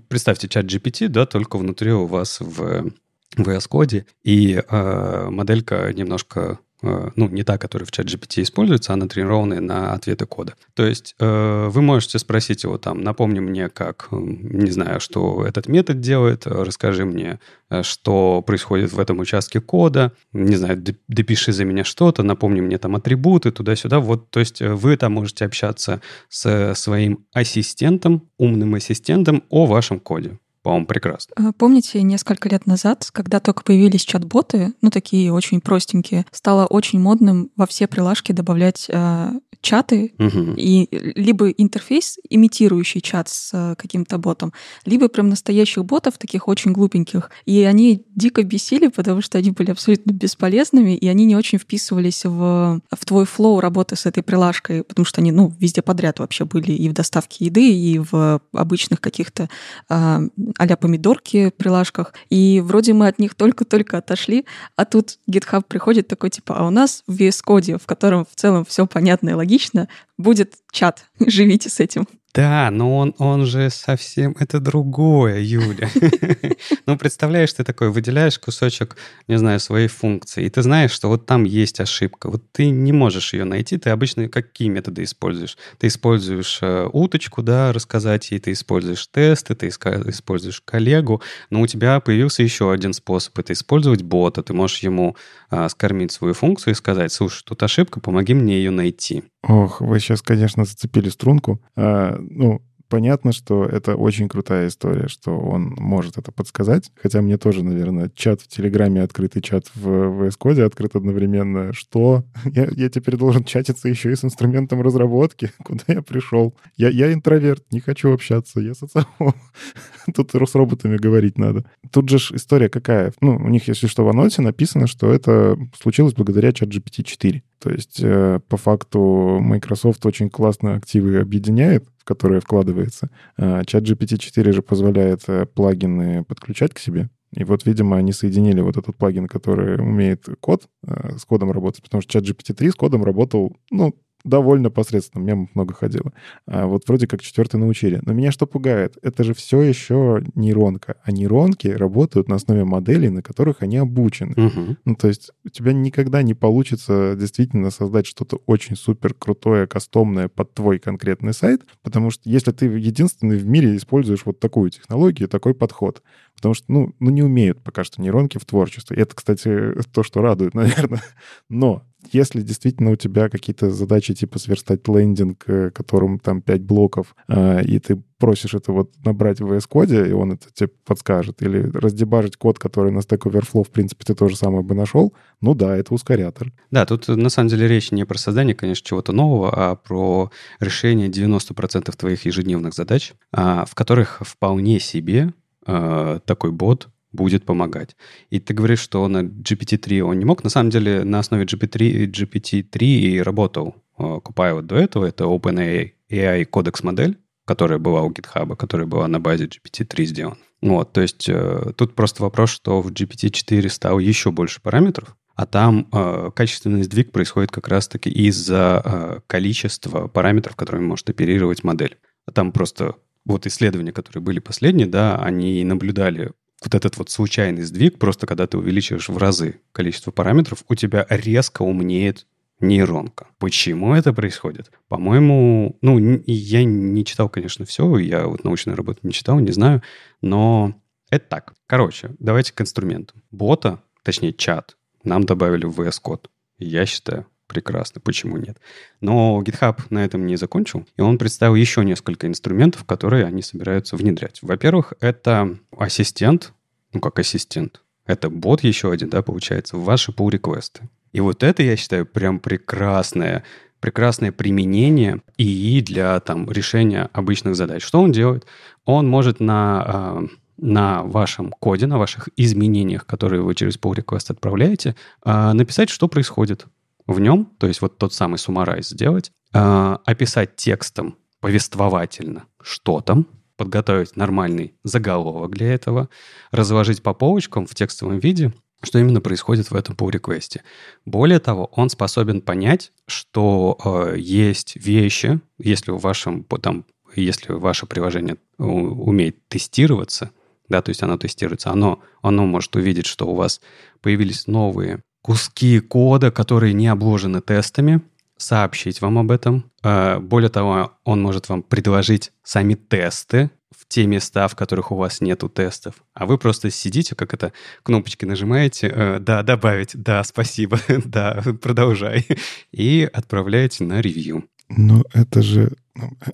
представьте чат GPT, да, только внутри у вас в VS Code, и э, моделька немножко ну, не та, которая в чат GPT используется, а натренированная на ответы кода. То есть э, вы можете спросить его там, напомни мне, как, не знаю, что этот метод делает, расскажи мне, э, что происходит в этом участке кода, не знаю, допиши за меня что-то, напомни мне там атрибуты, туда-сюда. Вот, то есть вы там можете общаться с своим ассистентом, умным ассистентом о вашем коде по-моему, прекрасно. А, помните, несколько лет назад, когда только появились чат-боты, ну, такие очень простенькие, стало очень модным во все прилажки добавлять э, чаты, угу. и либо интерфейс, имитирующий чат с э, каким-то ботом, либо прям настоящих ботов, таких очень глупеньких. И они дико бесили, потому что они были абсолютно бесполезными, и они не очень вписывались в, в твой флоу работы с этой прилажкой, потому что они, ну, везде подряд вообще были и в доставке еды, и в обычных каких-то э, а-ля помидорки прилажках. И вроде мы от них только-только отошли, а тут GitHub приходит такой, типа, а у нас в VS Code, в котором в целом все понятно и логично, будет чат. Живите с этим. Да, но он, он же совсем... Это другое, Юля. Ну, представляешь, ты такой выделяешь кусочек, не знаю, своей функции, и ты знаешь, что вот там есть ошибка. Вот ты не можешь ее найти. Ты обычно какие методы используешь? Ты используешь э, уточку, да, рассказать ей, ты используешь тесты, ты используешь коллегу, но у тебя появился еще один способ. Это использовать бота. Ты можешь ему а, скормить свою функцию и сказать, слушай, тут ошибка, помоги мне ее найти. Ох, вы сейчас, конечно, зацепили струнку. А, ну, понятно, что это очень крутая история, что он может это подсказать. Хотя мне тоже, наверное, чат в Телеграме, открытый чат в VS Code открыт одновременно. Что? Я, я теперь должен чатиться еще и с инструментом разработки. Куда я пришел? Я, я интроверт, не хочу общаться. Я социолог. Тут с роботами говорить надо. Тут же история какая? Ну, у них, если что, в анонсе написано, что это случилось благодаря чат GPT-4. То есть, э, по факту, Microsoft очень классно активы объединяет, в которые вкладывается. А чат GPT-4 же позволяет э, плагины подключать к себе. И вот, видимо, они соединили вот этот плагин, который умеет код, э, с кодом работать, потому что чат GPT-3 с кодом работал, ну, довольно посредственно, мемов много ходило. А вот вроде как четвертый научили. Но меня что пугает? Это же все еще нейронка. А нейронки работают на основе моделей, на которых они обучены. Угу. Ну, то есть у тебя никогда не получится действительно создать что-то очень супер крутое, кастомное под твой конкретный сайт, потому что если ты единственный в мире используешь вот такую технологию, такой подход, потому что, ну, ну не умеют пока что нейронки в творчестве. Это, кстати, то, что радует, наверное. Но если действительно у тебя какие-то задачи типа сверстать лендинг, э, которым там 5 блоков, а, и ты просишь это вот набрать в VS Code, и он это тебе подскажет, или раздебажить код, который на Stack Overflow, в принципе, ты тоже самое бы нашел, ну да, это ускорятор. Да, тут на самом деле речь не про создание, конечно, чего-то нового, а про решение 90% твоих ежедневных задач, а, в которых вполне себе а, такой бот будет помогать. И ты говоришь, что на GPT-3 он не мог. На самом деле на основе GPT-3, GPT-3 и работал э, Copilot до этого. Это OpenAI AI кодекс модель, которая была у GitHub, которая была на базе GPT-3 сделана. Вот, то есть э, тут просто вопрос, что в GPT-4 стало еще больше параметров, а там э, качественный сдвиг происходит как раз-таки из-за э, количества параметров, которыми может оперировать модель. Там просто вот исследования, которые были последние, да, они наблюдали вот этот вот случайный сдвиг, просто когда ты увеличиваешь в разы количество параметров, у тебя резко умнеет нейронка. Почему это происходит? По-моему, ну, я не читал, конечно, все, я вот научную работу не читал, не знаю, но это так. Короче, давайте к инструменту. Бота, точнее чат, нам добавили в VS Code. Я считаю, прекрасно, почему нет? Но GitHub на этом не закончил, и он представил еще несколько инструментов, которые они собираются внедрять. Во-первых, это ассистент, ну как ассистент, это бот еще один, да, получается, в ваши pull реквесты И вот это, я считаю, прям прекрасное, прекрасное применение ИИ для там, решения обычных задач. Что он делает? Он может на, а, на вашем коде, на ваших изменениях, которые вы через pull request отправляете, а, написать, что происходит в нем, то есть вот тот самый суммарайз сделать, э, описать текстом повествовательно, что там, подготовить нормальный заголовок для этого, разложить по полочкам в текстовом виде, что именно происходит в этом pull реквесте Более того, он способен понять, что э, есть вещи, если в вашем там, если ваше приложение умеет тестироваться, да, то есть оно тестируется, оно, оно может увидеть, что у вас появились новые куски кода, которые не обложены тестами, сообщить вам об этом. А, более того, он может вам предложить сами тесты в те места, в которых у вас нету тестов. А вы просто сидите, как это, кнопочки нажимаете, э, да, добавить, да, спасибо, да, продолжай, и отправляете на ревью. Ну, это же...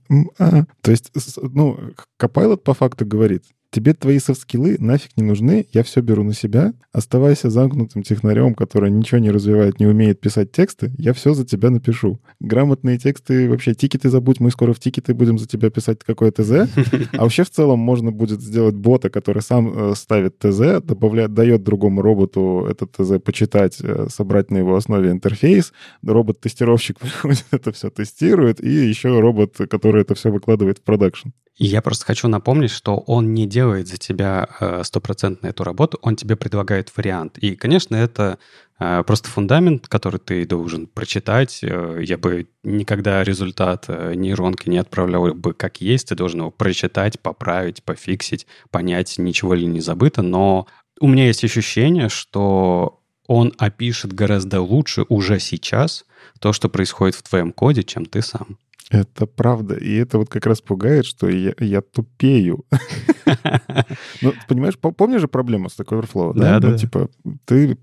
Ну, а, то есть, ну, Copilot по факту говорит, Тебе твои софт-скиллы нафиг не нужны, я все беру на себя. Оставайся замкнутым технарем, который ничего не развивает, не умеет писать тексты, я все за тебя напишу. Грамотные тексты, вообще тикеты забудь, мы скоро в тикеты будем за тебя писать какое ТЗ. А вообще в целом можно будет сделать бота, который сам э, ставит ТЗ, добавляет, дает другому роботу этот ТЗ почитать, э, собрать на его основе интерфейс. Робот-тестировщик приходит, это все тестирует, и еще робот, который это все выкладывает в продакшн. Я просто хочу напомнить, что он не делает за тебя э, стопроцентно эту работу, он тебе предлагает вариант. И, конечно, это э, просто фундамент, который ты должен прочитать. Э, я бы никогда результат нейронки не отправлял бы как есть. Ты должен его прочитать, поправить, пофиксить, понять, ничего ли не забыто. Но у меня есть ощущение, что он опишет гораздо лучше уже сейчас то, что происходит в твоем коде, чем ты сам. Это правда. И это вот как раз пугает, что я, я тупею. Ну, понимаешь, помнишь же проблему с такой Overflow, да? Да. Ну, типа, ты,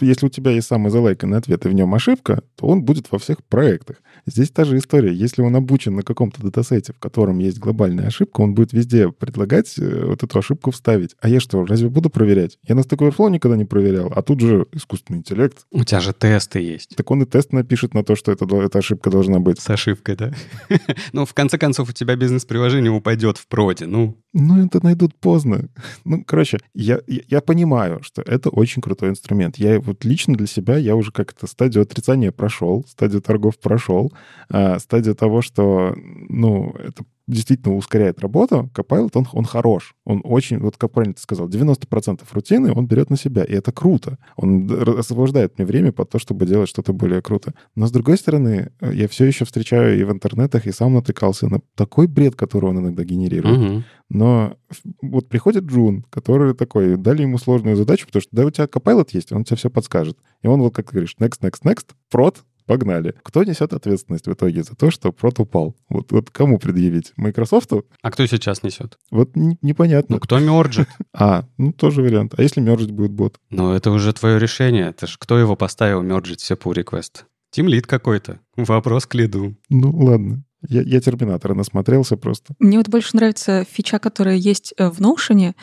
если у тебя есть самый залайканный ответ, и в нем ошибка, то он будет во всех проектах. Здесь та же история. Если он обучен на каком-то датасете, в котором есть глобальная ошибка, он будет везде предлагать э, вот эту ошибку вставить. А я что, разве буду проверять? Я на Stack Overflow никогда не проверял, а тут же искусственный интеллект. У тебя же тесты есть. Так он и тест напишет на то, что это, эта ошибка должна быть. С ошибкой, да? ну, в конце концов, у тебя бизнес-приложение упадет в проде, ну. Ну, это найдут поздно. ну, короче, я, я, понимаю, что это очень крутой инструмент. Я вот лично для себя, я уже как-то стадию отрицания прошел, стадию торгов прошел, а, стадию того, что, ну, это действительно ускоряет работу, Copilot, он, он хорош. Он очень, вот как правильно ты сказал, 90% рутины он берет на себя, и это круто. Он освобождает мне время под то, чтобы делать что-то более круто. Но, с другой стороны, я все еще встречаю и в интернетах, и сам натыкался на такой бред, который он иногда генерирует. Угу. Но вот приходит Джун, который такой, дали ему сложную задачу, потому что да, у тебя Copilot есть, он тебе все подскажет. И он вот, как ты говоришь, next, next, next, прот, Погнали. Кто несет ответственность в итоге за то, что прот упал? Вот, вот кому предъявить? Microsoft? А кто сейчас несет? Вот н- непонятно. Ну, кто мерджит? А, ну тоже вариант. А если мержить будет бот? Ну, это уже твое решение. Это ж кто его поставил мерджить все pull request? Тимлит какой-то. Вопрос к лиду. Ну, ладно. Я, я Терминатора насмотрелся просто. Мне вот больше нравится фича, которая есть в Notion,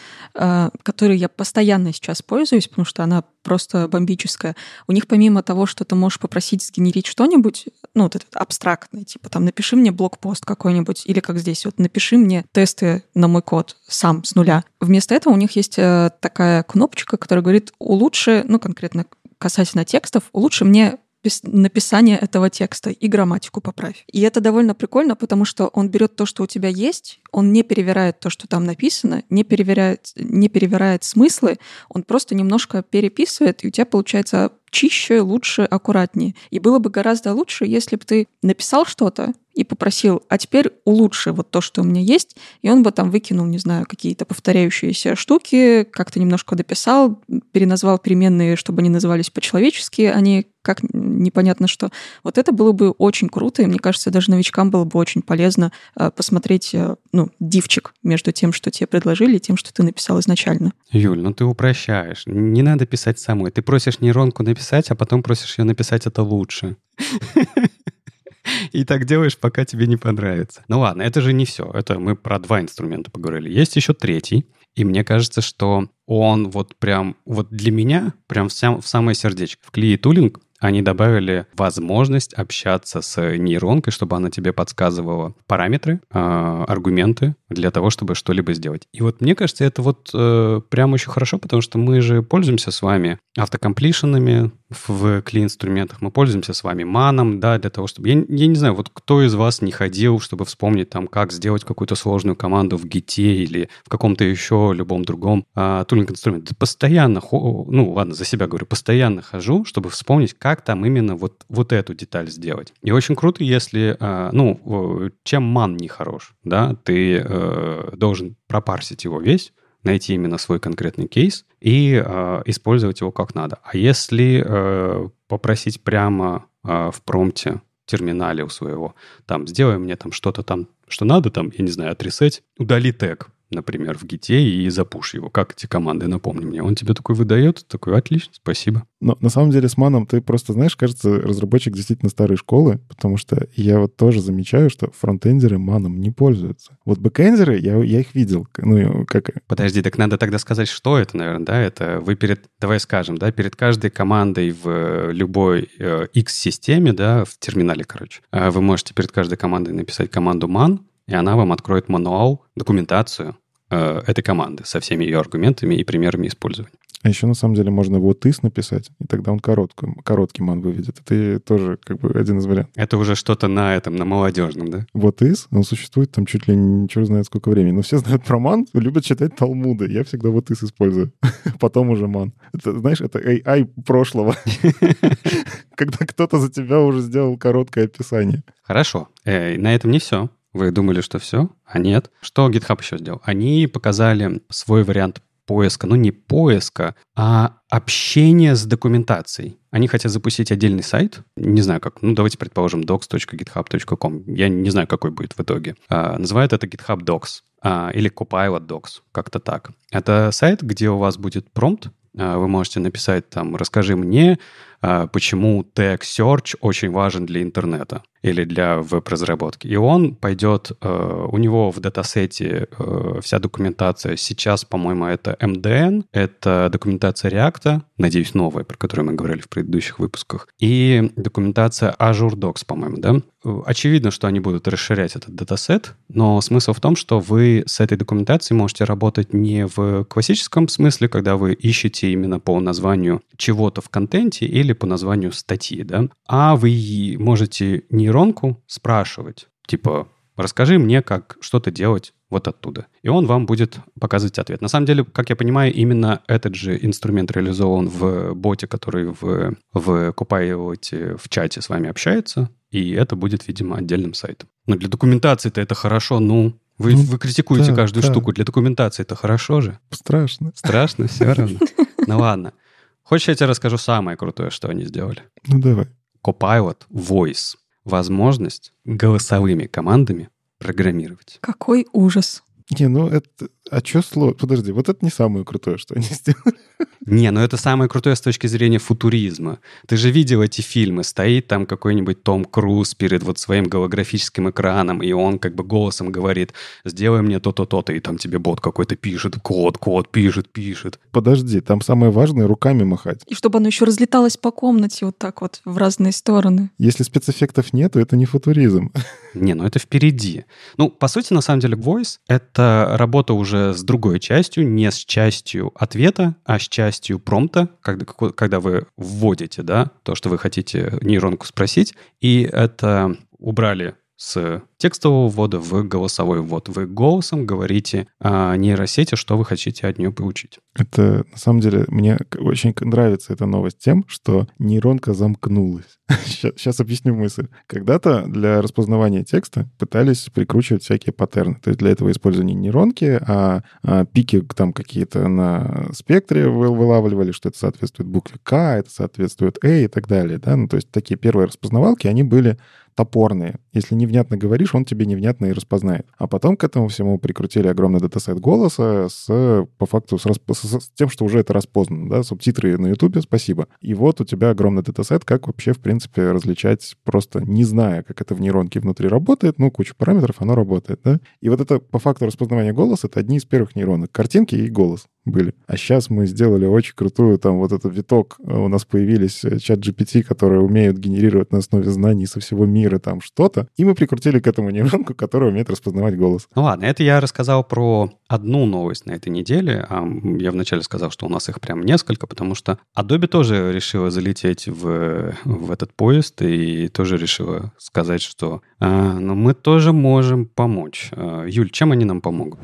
которой я постоянно сейчас пользуюсь, потому что она просто бомбическая. У них помимо того, что ты можешь попросить сгенерить что-нибудь, ну, вот этот абстрактный, типа там напиши мне блокпост какой-нибудь, или как здесь, вот напиши мне тесты на мой код сам с нуля. Вместо этого у них есть такая кнопочка, которая говорит улучши, ну, конкретно касательно текстов, улучши мне написание этого текста и грамматику поправь. И это довольно прикольно, потому что он берет то, что у тебя есть, он не перевирает то, что там написано, не перевирает, не перевирает смыслы, он просто немножко переписывает, и у тебя получается чище, лучше, аккуратнее. И было бы гораздо лучше, если бы ты написал что-то и попросил, а теперь улучши вот то, что у меня есть, и он бы там выкинул, не знаю, какие-то повторяющиеся штуки, как-то немножко дописал, переназвал переменные, чтобы они назывались по-человечески, а не как непонятно что. Вот это было бы очень круто, и мне кажется, даже новичкам было бы очень полезно э, посмотреть, э, ну, дивчик между тем, что тебе предложили, и тем, что ты написал изначально. Юль, ну ты упрощаешь. Не надо писать самой. Ты просишь нейронку написать, а потом просишь ее написать это лучше. И так делаешь, пока тебе не понравится. Ну ладно, это же не все. Это мы про два инструмента поговорили. Есть еще третий. И мне кажется, что он вот прям, вот для меня, прям в, сам, в самое сердечко. В Клии Тулинг они добавили возможность общаться с нейронкой, чтобы она тебе подсказывала параметры, э, аргументы для того, чтобы что-либо сделать. И вот мне кажется, это вот э, прям очень хорошо, потому что мы же пользуемся с вами автокомплишенами в кли-инструментах, мы пользуемся с вами маном, да, для того, чтобы... Я, я не знаю, вот кто из вас не ходил, чтобы вспомнить там, как сделать какую-то сложную команду в гите или в каком-то еще любом другом э, тулинг-инструменте. Постоянно, ну ладно, за себя говорю, постоянно хожу, чтобы вспомнить, как там именно вот, вот эту деталь сделать. И очень круто, если, э, ну, чем ман не хорош, да, ты э, должен пропарсить его весь, найти именно свой конкретный кейс и э, использовать его как надо. А если э, попросить прямо э, в промпте терминале у своего, там, сделай мне там что-то там, что надо, там, я не знаю, отрисеть, удали тег, например, в гите и запуш его. Как эти команды, напомни мне. Он тебе такой выдает, такой, отлично, спасибо. Но на самом деле с маном ты просто, знаешь, кажется, разработчик действительно старой школы, потому что я вот тоже замечаю, что фронтендеры маном не пользуются. Вот бэкэндеры, я, я их видел. Ну, как... Подожди, так надо тогда сказать, что это, наверное, да? Это вы перед, давай скажем, да, перед каждой командой в любой э, X-системе, да, в терминале, короче, э, вы можете перед каждой командой написать команду man, и она вам откроет мануал, документацию э, этой команды со всеми ее аргументами и примерами использования. А еще на самом деле можно вот из написать, и тогда он короткий, короткий ман выведет. Это тоже как бы один из вариантов. Это уже что-то на этом, на молодежном, да? Вот из, он существует там чуть ли ничего знает сколько времени. Но все знают про ман, любят читать талмуды. Я всегда вот из использую. Потом уже ман. Это, знаешь, это AI прошлого. Когда кто-то за тебя уже сделал короткое описание. Хорошо. Э, на этом не все. Вы думали, что все? А нет. Что GitHub еще сделал? Они показали свой вариант поиска, ну не поиска, а общения с документацией. Они хотят запустить отдельный сайт, не знаю как, ну давайте предположим docs.github.com, я не знаю, какой будет в итоге. А, называют это GitHub Docs. а, или Copilot Docs, как-то так. Это сайт, где у вас будет промпт, а, вы можете написать там «Расскажи мне, почему тег search очень важен для интернета или для веб-разработки». И он пойдет, э, у него в датасете э, вся документация сейчас, по-моему, это MDN, это документация React, надеюсь, новая, про которую мы говорили в предыдущих выпусках, и документация Azure Docs, по-моему, да? Очевидно, что они будут расширять этот датасет, но смысл в том, что вы с этой документацией можете работать не в классическом смысле, когда вы ищете именно по названию чего-то в контенте или по названию статьи, да, а вы можете нейронку спрашивать, типа, расскажи мне, как что-то делать вот оттуда. И он вам будет показывать ответ. На самом деле, как я понимаю, именно этот же инструмент реализован в боте, который в, в Copilot в чате с вами общается, и это будет, видимо, отдельным сайтом. Но для документации-то это хорошо, ну, вы, ну, вы критикуете да, каждую да. штуку. Для документации это хорошо же. Страшно. Страшно, все равно. Ну ладно. Хочешь, я тебе расскажу самое крутое, что они сделали? Ну давай. Copilot Voice. Возможность голосовыми командами программировать. Какой ужас. Не, ну это... А что слово? Подожди, вот это не самое крутое, что они сделали. Не, ну это самое крутое с точки зрения футуризма. Ты же видел эти фильмы. Стоит там какой-нибудь Том Круз перед вот своим голографическим экраном, и он как бы голосом говорит, сделай мне то-то, то-то, и там тебе бот какой-то пишет, код, код, пишет, пишет. Подожди, там самое важное — руками махать. И чтобы оно еще разлеталось по комнате вот так вот в разные стороны. Если спецэффектов нет, то это не футуризм. Не, ну это впереди. Ну, по сути, на самом деле, Voice — это работа уже с другой частью, не с частью ответа, а с частью промпта, когда, когда вы вводите, да, то, что вы хотите нейронку спросить, и это убрали с текстового ввода в голосовой ввод. Вы голосом говорите о нейросети, что вы хотите от нее получить. Это, на самом деле, мне очень нравится эта новость тем, что нейронка замкнулась. сейчас, сейчас объясню мысль. Когда-то для распознавания текста пытались прикручивать всякие паттерны. То есть для этого использования нейронки, а, а пики там какие-то на спектре вылавливали, что это соответствует букве К, это соответствует A и так далее. Да? Ну, то есть такие первые распознавалки, они были топорные. Если невнятно говоришь, он тебе невнятно и распознает. А потом к этому всему прикрутили огромный датасет голоса с, по факту, с, расп... с тем, что уже это распознано, да, субтитры на Ютубе, спасибо. И вот у тебя огромный датасет, как вообще, в принципе, различать, просто не зная, как это в нейронке внутри работает, ну, куча параметров, оно работает, да. И вот это, по факту распознавания голоса, это одни из первых нейронок. Картинки и голос были. А сейчас мы сделали очень крутую, там вот этот виток, э, у нас появились э, чат GPT, которые умеют генерировать на основе знаний со всего мира там что-то, и мы прикрутили к этому нейронку, которая умеет распознавать голос. Ну ладно, это я рассказал про одну новость на этой неделе. А я вначале сказал, что у нас их прям несколько, потому что Adobe тоже решила залететь в, в этот поезд и тоже решила сказать, что а, ну, мы тоже можем помочь. А, Юль, чем они нам помогут?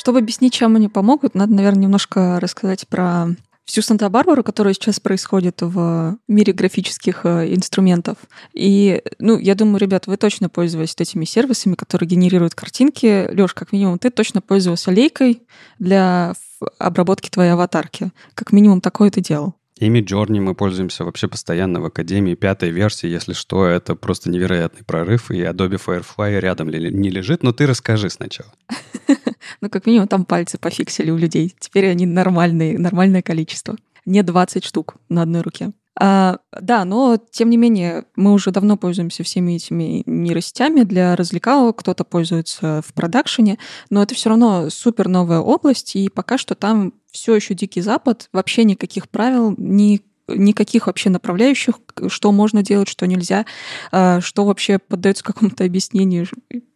Чтобы объяснить, чем они помогут, надо, наверное, немножко рассказать про всю Санта-Барбару, которая сейчас происходит в мире графических э, инструментов. И, ну, я думаю, ребят, вы точно пользовались этими сервисами, которые генерируют картинки. Лёш, как минимум, ты точно пользовался лейкой для обработки твоей аватарки. Как минимум, такое ты делал. Ими Journey мы пользуемся вообще постоянно в Академии. Пятой версии, если что, это просто невероятный прорыв, и Adobe Firefly рядом не лежит. Но ты расскажи сначала. Ну, как минимум, там пальцы пофиксили у людей. Теперь они нормальные, нормальное количество. Не 20 штук на одной руке. А, да, но тем не менее, мы уже давно пользуемся всеми этими нейросетями для развлекалок, кто-то пользуется в продакшене, но это все равно супер новая область, и пока что там все еще дикий запад, вообще никаких правил, ни никаких вообще направляющих, что можно делать, что нельзя, а, что вообще поддается какому-то объяснению,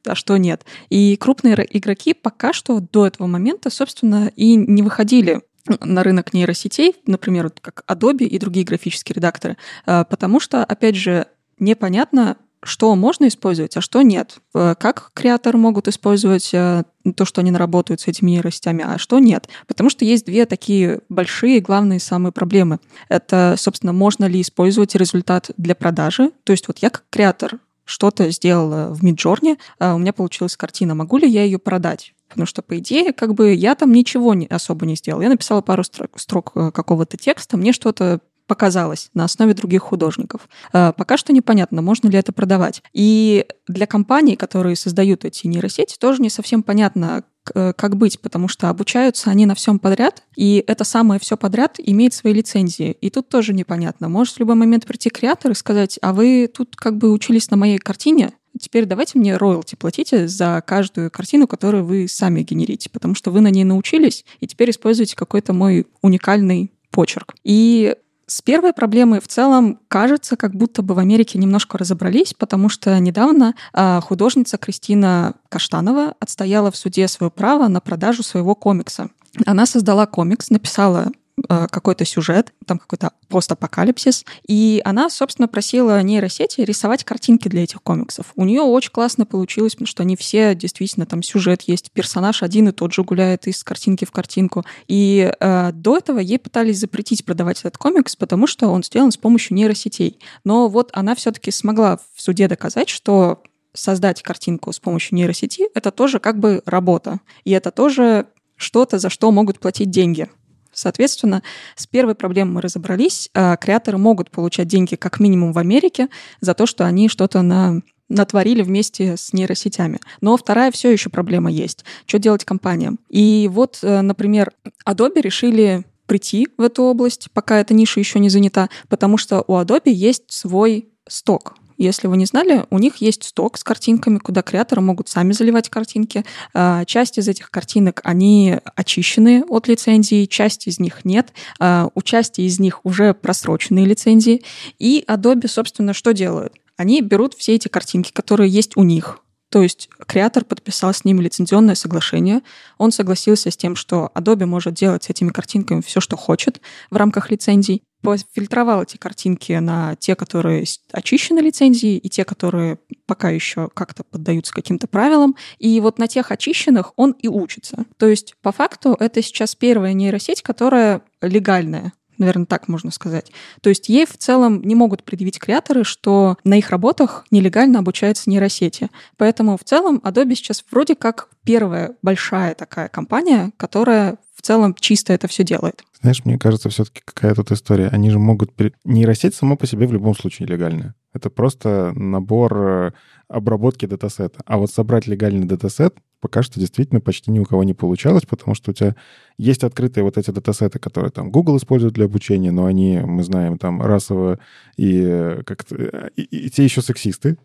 а что нет. И крупные игроки пока что до этого момента, собственно, и не выходили на рынок нейросетей, например, вот как Adobe и другие графические редакторы, а, потому что, опять же, непонятно, что можно использовать, а что нет. Э, как креаторы могут использовать э, то, что они наработают с этими нейросетями, а что нет. Потому что есть две такие большие, главные самые проблемы. Это, собственно, можно ли использовать результат для продажи. То есть вот я как креатор что-то сделала в Midjourney, а у меня получилась картина, могу ли я ее продать? Потому что, по идее, как бы я там ничего особо не сделала. Я написала пару строк, строк э, какого-то текста, мне что-то показалось на основе других художников. Э, пока что непонятно, можно ли это продавать. И для компаний, которые создают эти нейросети, тоже не совсем понятно, э, как быть, потому что обучаются они на всем подряд, и это самое все подряд имеет свои лицензии. И тут тоже непонятно. Может в любой момент прийти креатор и сказать, а вы тут как бы учились на моей картине, теперь давайте мне роялти платите за каждую картину, которую вы сами генерите, потому что вы на ней научились, и теперь используете какой-то мой уникальный почерк. И с первой проблемой в целом кажется, как будто бы в Америке немножко разобрались, потому что недавно а, художница Кристина Каштанова отстояла в суде свое право на продажу своего комикса. Она создала комикс, написала какой-то сюжет, там какой-то постапокалипсис, и она, собственно, просила нейросети рисовать картинки для этих комиксов. У нее очень классно получилось, потому что они все действительно там сюжет есть, персонаж один и тот же гуляет из картинки в картинку. И э, до этого ей пытались запретить продавать этот комикс, потому что он сделан с помощью нейросетей. Но вот она все-таки смогла в суде доказать, что создать картинку с помощью нейросети — это тоже как бы работа. И это тоже что-то, за что могут платить деньги. Соответственно, с первой проблемой мы разобрались. А, креаторы могут получать деньги как минимум в Америке за то, что они что-то на натворили вместе с нейросетями. Но вторая все еще проблема есть. Что делать компаниям? И вот, э, например, Adobe решили прийти в эту область, пока эта ниша еще не занята, потому что у Adobe есть свой сток если вы не знали, у них есть сток с картинками, куда креаторы могут сами заливать картинки. А, часть из этих картинок, они очищены от лицензии, часть из них нет. А, у части из них уже просроченные лицензии. И Adobe, собственно, что делают? Они берут все эти картинки, которые есть у них, то есть креатор подписал с ними лицензионное соглашение. Он согласился с тем, что Adobe может делать с этими картинками все, что хочет в рамках лицензий. Пофильтровал эти картинки на те, которые очищены лицензией, и те, которые пока еще как-то поддаются каким-то правилам. И вот на тех очищенных он и учится. То есть, по факту, это сейчас первая нейросеть, которая легальная Наверное, так можно сказать. То есть ей в целом не могут предъявить креаторы, что на их работах нелегально обучаются нейросети. Поэтому в целом Adobe сейчас вроде как первая большая такая компания, которая целом чисто это все делает. Знаешь, мне кажется, все-таки какая тут история. Они же могут... Нейросеть само по себе в любом случае легальная. Это просто набор э, обработки датасета. А вот собрать легальный датасет пока что действительно почти ни у кого не получалось, потому что у тебя есть открытые вот эти датасеты, которые там Google использует для обучения, но они, мы знаем, там расово и как-то... И, и, и те еще сексисты,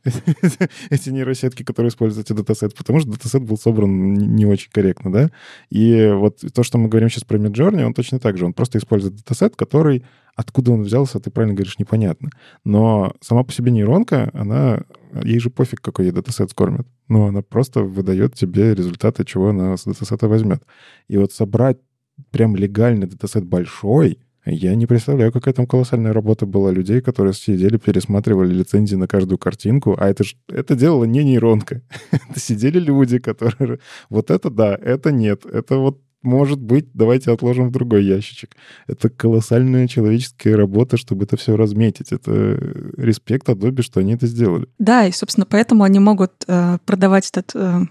эти нейросетки, которые используют эти датасеты, потому что датасет был собран не очень корректно, да? И вот то, что мы говорим сейчас про Midjourney, он точно так же. Он просто использует датасет, который Откуда он взялся, ты правильно говоришь, непонятно. Но сама по себе нейронка, она... Ей же пофиг, какой ей датасет скормят. Но она просто выдает тебе результаты, чего она с датасета возьмет. И вот собрать прям легальный датасет большой, я не представляю, какая там колоссальная работа была людей, которые сидели, пересматривали лицензии на каждую картинку, а это ж это делала не нейронка. это сидели люди, которые... Вот это да, это нет, это вот может быть, давайте отложим в другой ящичек. Это колоссальная человеческая работа, чтобы это все разметить. Это э, респект Adobe, что они это сделали. Да, и, собственно, поэтому они могут э, продавать этот э,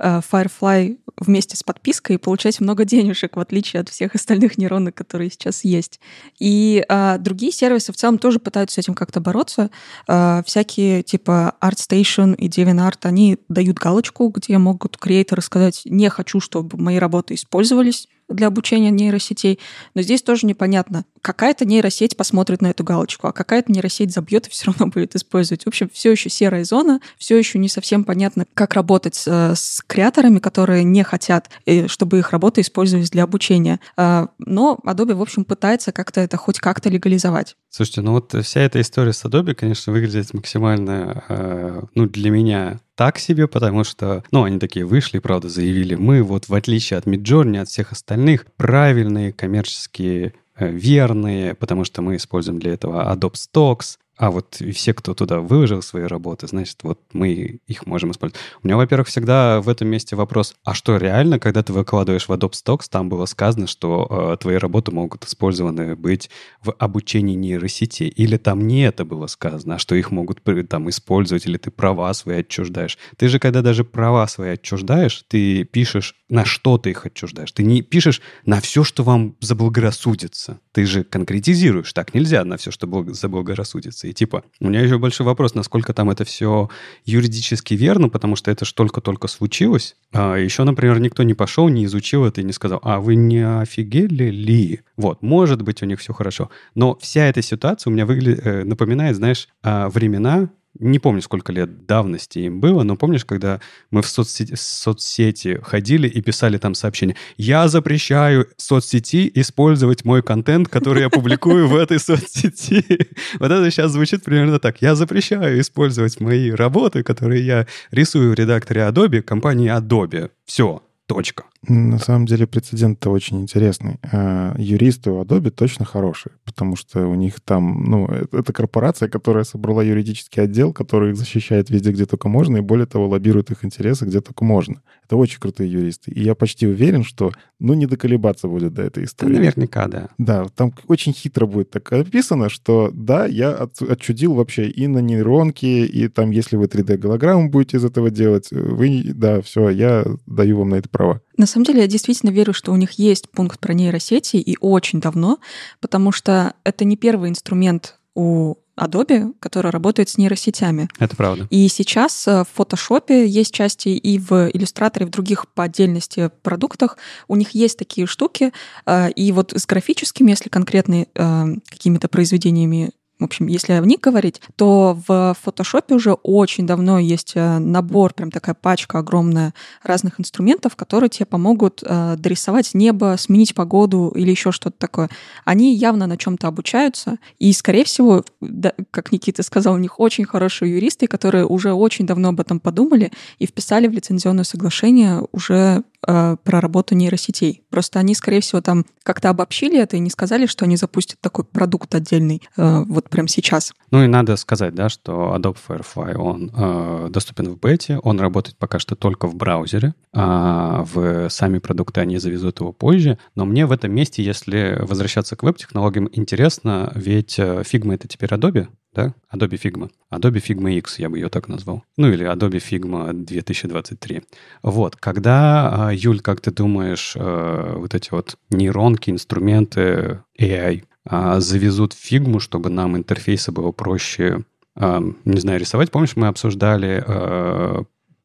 Firefly вместе с подпиской и получать много денежек, в отличие от всех остальных нейронок, которые сейчас есть. И а, другие сервисы в целом тоже пытаются с этим как-то бороться. А, всякие типа ArtStation и DeviantArt, они дают галочку, где могут креаторы сказать, не хочу, чтобы мои работы использовались для обучения нейросетей. Но здесь тоже непонятно. Какая-то нейросеть посмотрит на эту галочку, а какая-то нейросеть забьет и все равно будет использовать. В общем, все еще серая зона, все еще не совсем понятно, как работать с, э, с креаторами, которые не хотят, э, чтобы их работы использовались для обучения. А, но Adobe, в общем, пытается как-то это хоть как-то легализовать. Слушайте, ну вот вся эта история с Adobe, конечно, выглядит максимально, э, ну, для меня так себе, потому что, ну, они такие вышли, правда, заявили, мы вот в отличие от Midjourney, от всех остальных, правильные коммерческие э, верные, потому что мы используем для этого Adobe Stocks, а вот все, кто туда выложил свои работы, значит, вот мы их можем использовать. У меня, во-первых, всегда в этом месте вопрос, а что реально, когда ты выкладываешь в Adobe Stocks, там было сказано, что э, твои работы могут использованы быть в обучении нейросети, или там не это было сказано, а что их могут там использовать, или ты права свои отчуждаешь. Ты же, когда даже права свои отчуждаешь, ты пишешь, на что ты их отчуждаешь. Ты не пишешь на все, что вам заблагорассудится. Ты же конкретизируешь. Так нельзя на все, что заблагорассудится. И типа, у меня еще большой вопрос, насколько там это все юридически верно, потому что это же только-только случилось. А еще, например, никто не пошел, не изучил это и не сказал, а вы не офигели ли? Вот, может быть, у них все хорошо. Но вся эта ситуация у меня выгля... Э, напоминает, знаешь, а, времена, не помню, сколько лет давности им было, но помнишь, когда мы в соцсети, соцсети ходили и писали там сообщения, я запрещаю соцсети использовать мой контент, который я публикую в этой соцсети. Вот это сейчас звучит примерно так. Я запрещаю использовать мои работы, которые я рисую в редакторе Adobe, компании Adobe. Все, точка. На самом деле прецедент-то очень интересный. А, юристы у Adobe точно хорошие, потому что у них там, ну, это корпорация, которая собрала юридический отдел, который их защищает везде, где только можно, и более того, лоббирует их интересы, где только можно. Это очень крутые юристы. И я почти уверен, что, ну, не доколебаться будет до этой истории. Да, наверняка, да. Да, там очень хитро будет так описано, что, да, я от, отчудил вообще и на нейронки, и там, если вы 3D-голограмму будете из этого делать, вы, да, все, я даю вам на это право. На самом деле, я действительно верю, что у них есть пункт про нейросети, и очень давно, потому что это не первый инструмент у Adobe, который работает с нейросетями. Это правда. И сейчас э, в Photoshop есть части и в Illustrator, и в других по отдельности продуктах. У них есть такие штуки. Э, и вот с графическими, если конкретно э, какими-то произведениями в общем, если о них говорить, то в фотошопе уже очень давно есть э, набор, прям такая пачка огромная разных инструментов, которые тебе помогут э, дорисовать небо, сменить погоду или еще что-то такое. Они явно на чем-то обучаются, и, скорее всего, да, как Никита сказал, у них очень хорошие юристы, которые уже очень давно об этом подумали и вписали в лицензионное соглашение уже э, про работу нейросетей. Просто они, скорее всего, там как-то обобщили это и не сказали, что они запустят такой продукт отдельный э, вот прямо сейчас. Ну и надо сказать, да, что Adobe Firefly, он э, доступен в бете, он работает пока что только в браузере, а в сами продукты они завезут его позже. Но мне в этом месте, если возвращаться к веб-технологиям, интересно, ведь э, Figma — это теперь Adobe, да? Adobe Figma. Adobe Figma X, я бы ее так назвал. Ну или Adobe Figma 2023. Вот, когда, а, Юль, как ты думаешь, э, вот эти вот нейронки, инструменты AI а, завезут фигму, чтобы нам интерфейсы было проще, а, не знаю, рисовать? Помнишь, мы обсуждали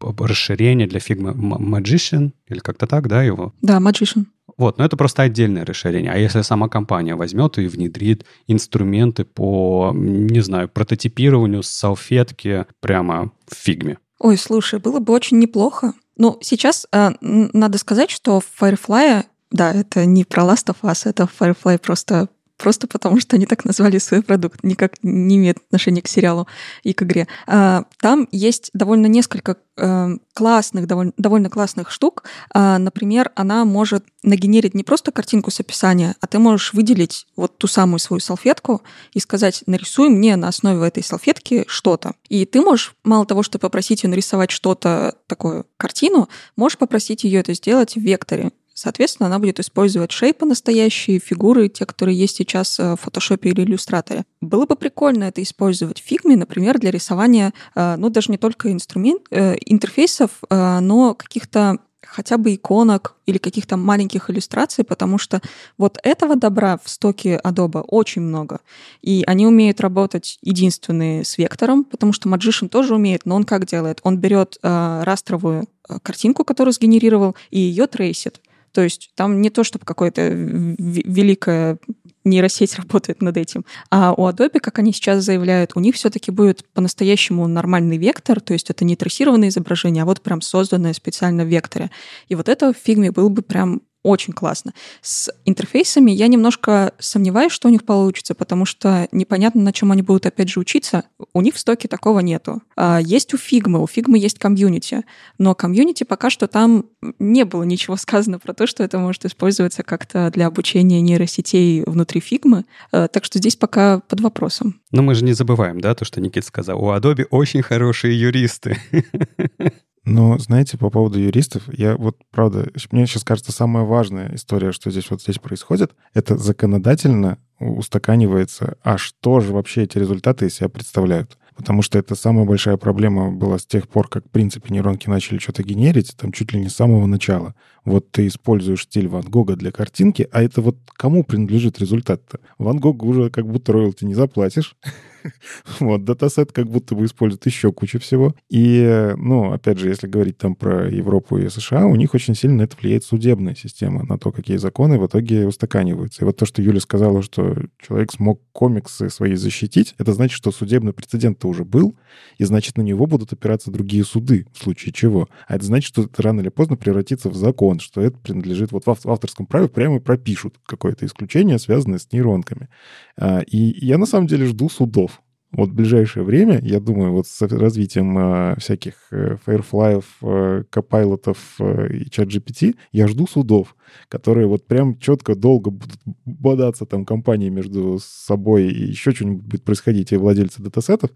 расширение для фигмы Magician, или как-то так, да, его? Да, Magician. Вот, но это просто отдельное расширение. А если сама компания возьмет и внедрит инструменты по, не знаю, прототипированию салфетки прямо в фигме? Ой, слушай, было бы очень неплохо. Ну, сейчас э, надо сказать, что в Firefly, да, это не про Last of Us, это Firefly просто просто потому, что они так назвали свой продукт, никак не имеет отношения к сериалу и к игре. А, там есть довольно несколько э, классных, довольно, довольно классных штук. А, например, она может нагенерить не просто картинку с описания, а ты можешь выделить вот ту самую свою салфетку и сказать, нарисуй мне на основе этой салфетки что-то. И ты можешь, мало того, что попросить ее нарисовать что-то, такую картину, можешь попросить ее это сделать в векторе. Соответственно, она будет использовать шейпы настоящие, фигуры, те, которые есть сейчас э, в фотошопе или иллюстраторе. Было бы прикольно это использовать в фигме, например, для рисования, э, ну, даже не только инструмент, э, интерфейсов, но каких-то хотя бы иконок или каких-то маленьких иллюстраций, потому что вот этого добра в стоке Adobe очень много. И они умеют работать единственные с вектором, потому что Magician тоже умеет, но он как делает? Он берет э, растровую картинку, которую сгенерировал, и ее трейсит. То есть там не то, чтобы какое-то великое нейросеть работает над этим. А у Adobe, как они сейчас заявляют, у них все-таки будет по-настоящему нормальный вектор, то есть это не трассированное изображение, а вот прям созданное специально в векторе. И вот это в фигме был бы прям очень классно. С интерфейсами я немножко сомневаюсь, что у них получится, потому что непонятно, на чем они будут опять же учиться. У них в стоке такого нету. А есть у Figma, у Figma есть комьюнити, но комьюнити пока что там не было ничего сказано про то, что это может использоваться как-то для обучения нейросетей внутри Figma, а, так что здесь пока под вопросом. Но мы же не забываем, да, то, что Никит сказал, у Adobe очень хорошие юристы. Но, знаете, по поводу юристов, я вот, правда, мне сейчас кажется, самая важная история, что здесь вот здесь происходит, это законодательно устаканивается, а что же вообще эти результаты из себя представляют. Потому что это самая большая проблема была с тех пор, как, в принципе, нейронки начали что-то генерить, там чуть ли не с самого начала. Вот ты используешь стиль Ван Гога для картинки, а это вот кому принадлежит результат-то? Ван Гогу уже как будто роялти не заплатишь. Вот, датасет как будто бы использует еще кучу всего. И, ну, опять же, если говорить там про Европу и США, у них очень сильно это влияет судебная система, на то, какие законы в итоге устаканиваются. И вот то, что Юля сказала, что человек смог комиксы свои защитить, это значит, что судебный прецедент-то уже был, и значит, на него будут опираться другие суды, в случае чего. А это значит, что это рано или поздно превратится в закон, что это принадлежит... Вот в авторском праве прямо пропишут какое-то исключение, связанное с нейронками. А, и я на самом деле жду судов. Вот в ближайшее время, я думаю, вот с развитием э, всяких э, Firefly, э, Copilot э, и ChatGPT, я жду судов, которые вот прям четко долго будут бодаться там компании между собой и еще что-нибудь будет происходить, и владельцы датасетов,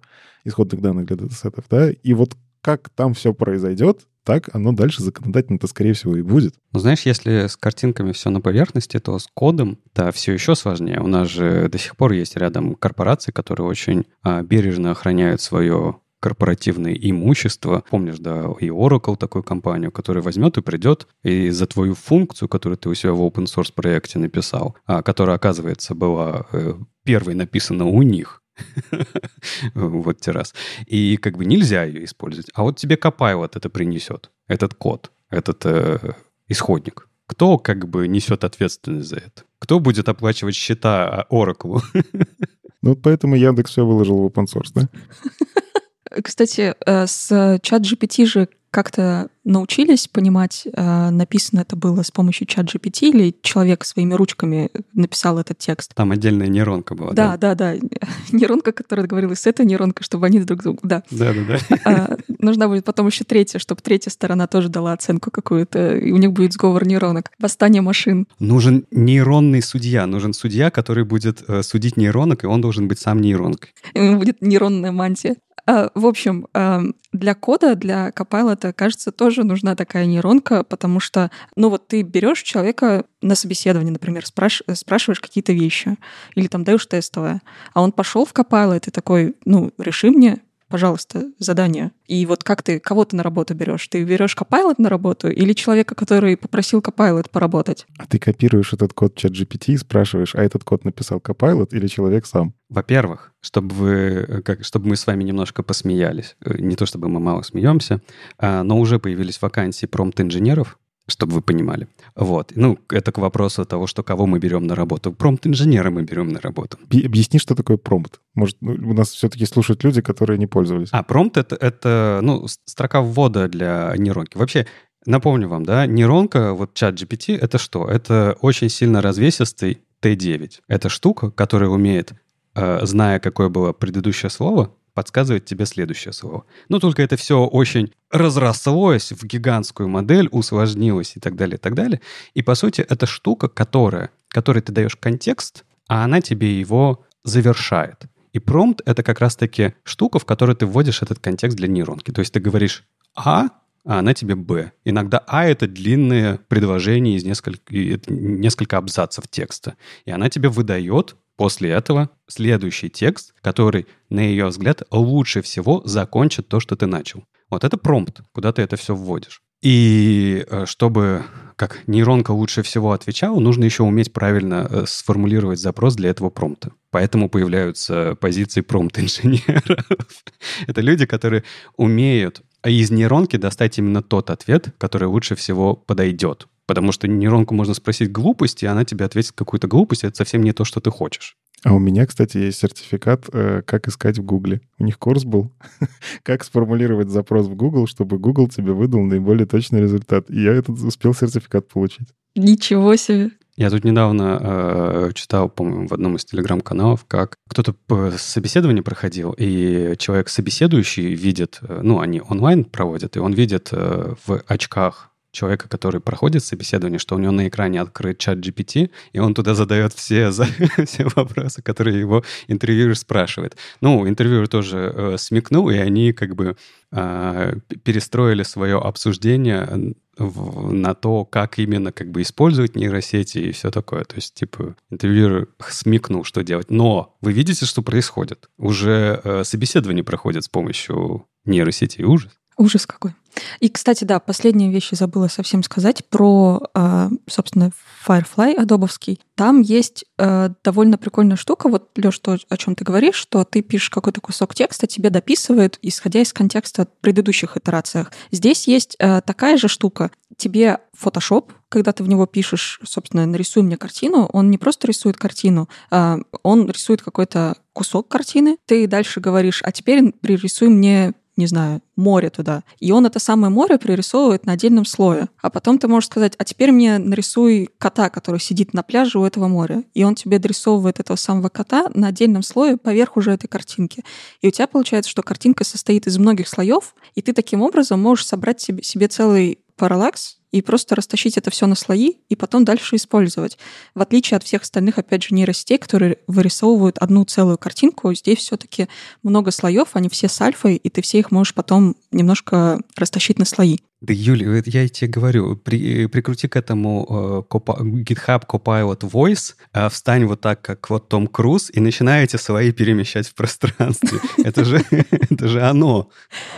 исходных данных для датасетов, да, и вот как там все произойдет, так оно дальше законодательно-то, скорее всего, и будет. Ну, знаешь, если с картинками все на поверхности, то с кодом то все еще сложнее. У нас же до сих пор есть рядом корпорации, которые очень а, бережно охраняют свое корпоративное имущество. Помнишь, да, и Oracle такую компанию, которая возьмет и придет и за твою функцию, которую ты у себя в open source проекте написал, а, которая, оказывается, была э, первой написана у них, вот террас. И как бы нельзя ее использовать. А вот тебе Copilot это принесет, этот код, этот э, исходник. Кто как бы несет ответственность за это? Кто будет оплачивать счета Oracle? Ну, поэтому Яндекс все выложил в open source, да? Кстати, э, с чат GPT же как-то научились понимать, э, написано это было с помощью чат GPT или человек своими ручками написал этот текст? Там отдельная нейронка была. Да, да, да. да. Нейронка, которая договорилась с этой нейронкой, чтобы они друг другу... Да, да, да. да. А, нужна будет потом еще третья, чтобы третья сторона тоже дала оценку какую-то, и у них будет сговор нейронок. Восстание машин. Нужен нейронный судья. Нужен судья, который будет э, судить нейронок, и он должен быть сам нейронкой. И будет нейронная мантия. А, в общем, для кода, для Copilot, кажется, тоже нужна такая нейронка, потому что, ну вот ты берешь человека на собеседование, например, спраш... спрашиваешь какие-то вещи, или там даешь тестовое, а он пошел в Copilot и такой, ну, реши мне пожалуйста, задание. И вот как ты, кого ты на работу берешь? Ты берешь Copilot на работу или человека, который попросил Copilot поработать? А ты копируешь этот код чат GPT и спрашиваешь, а этот код написал Copilot или человек сам? Во-первых, чтобы, вы, как, чтобы мы с вами немножко посмеялись. Э, не то чтобы мы мало смеемся, а, но уже появились вакансии промпт-инженеров, чтобы вы понимали. Вот. Ну, это к вопросу того, что кого мы берем на работу. Промпт-инженера мы берем на работу. Объясни, что такое промпт. Может, ну, у нас все-таки слушают люди, которые не пользовались. А, промпт это, — это, ну, строка ввода для нейронки. Вообще, напомню вам, да, нейронка, вот чат GPT — это что? Это очень сильно развесистый T9. Это штука, которая умеет, э, зная, какое было предыдущее слово, подсказывает тебе следующее слово. Но только это все очень разрослось в гигантскую модель, усложнилось и так далее, и так далее. И, по сути, это штука, которая, которой ты даешь контекст, а она тебе его завершает. И промпт — это как раз-таки штука, в которой ты вводишь этот контекст для нейронки. То есть ты говоришь «А», а она тебе «Б». Иногда «А» — это длинное предложение из нескольких, несколько абзацев текста. И она тебе выдает После этого следующий текст, который, на ее взгляд, лучше всего закончит то, что ты начал. Вот это промпт, куда ты это все вводишь. И э, чтобы как нейронка лучше всего отвечала, нужно еще уметь правильно э, сформулировать запрос для этого промпта. Поэтому появляются позиции промпт-инженеров. Это люди, которые умеют из нейронки достать именно тот ответ, который лучше всего подойдет Потому что нейронку можно спросить глупости, и она тебе ответит какую-то глупость, и это совсем не то, что ты хочешь. А у меня, кстати, есть сертификат, э, как искать в Гугле. У них курс был, как сформулировать запрос в Google, чтобы Google тебе выдал наиболее точный результат. И я этот успел сертификат получить. Ничего себе. Я тут недавно э, читал, по-моему, в одном из телеграм-каналов, как кто-то собеседование проходил, и человек собеседующий видит, э, ну, они онлайн проводят, и он видит э, в очках человека, который проходит собеседование, что у него на экране открыт чат GPT, и он туда задает все, все вопросы, которые его интервьюер спрашивает. Ну, интервьюер тоже э, смекнул, и они как бы э, перестроили свое обсуждение в, на то, как именно как бы использовать нейросети и все такое. То есть, типа, интервьюер смекнул, что делать. Но вы видите, что происходит? Уже э, собеседование проходит с помощью нейросети. Ужас. Ужас какой. И, кстати, да, последняя вещь забыла совсем сказать про, а, собственно, Firefly адобовский. Там есть э, довольно прикольная штука. Вот, Лёш, то, о чем ты говоришь, что ты пишешь какой-то кусок текста, тебе дописывают, исходя из контекста предыдущих итерациях. Здесь есть э, такая же штука. Тебе Photoshop, когда ты в него пишешь, собственно, нарисуй мне картину, он не просто рисует картину, а он рисует какой-то кусок картины. Ты дальше говоришь, а теперь пририсуй мне не знаю, море туда. И он это самое море пририсовывает на отдельном слое. А потом ты можешь сказать, а теперь мне нарисуй кота, который сидит на пляже у этого моря. И он тебе дорисовывает этого самого кота на отдельном слое поверх уже этой картинки. И у тебя получается, что картинка состоит из многих слоев, и ты таким образом можешь собрать себе, себе целый параллакс и просто растащить это все на слои и потом дальше использовать. В отличие от всех остальных, опять же, нейросетей, которые вырисовывают одну целую картинку, здесь все-таки много слоев, они все с альфой, и ты все их можешь потом немножко растащить на слои. Да, Юля, я тебе говорю, при, прикрути к этому э, GitHub Copilot Voice, э, встань вот так, как вот Том Круз, и начинай эти слои перемещать в пространстве. Это же, это же оно.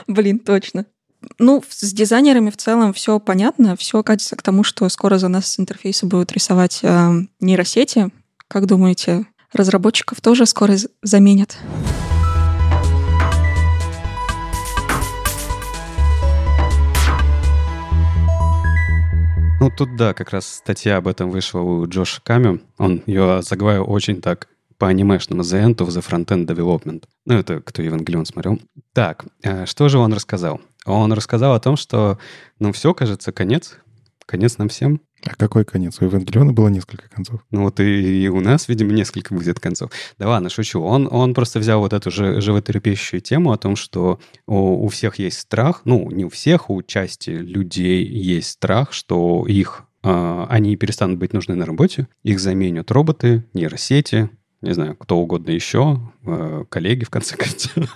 Блин, точно. Ну, с дизайнерами в целом все понятно. Все катится к тому, что скоро за нас интерфейсы будут рисовать э, нейросети. Как думаете, разработчиков тоже скоро заменят? Ну, тут, да, как раз статья об этом вышла у Джоша Ками. Он ее заглавил очень так по анимешному The End of the Frontend Development. Ну, это кто Евангелион смотрел. Так, э, что же он рассказал? Он рассказал о том, что, ну, все, кажется, конец. Конец нам всем. А какой конец? У Евангелиона было несколько концов. Ну вот и, и у нас, видимо, несколько будет концов. Да ладно, шучу. Он, он просто взял вот эту же животрепещущую тему о том, что у, у всех есть страх, ну, не у всех, у части людей есть страх, что их э, они перестанут быть нужны на работе, их заменят роботы, нейросети, не знаю, кто угодно еще, э, коллеги, в конце концов.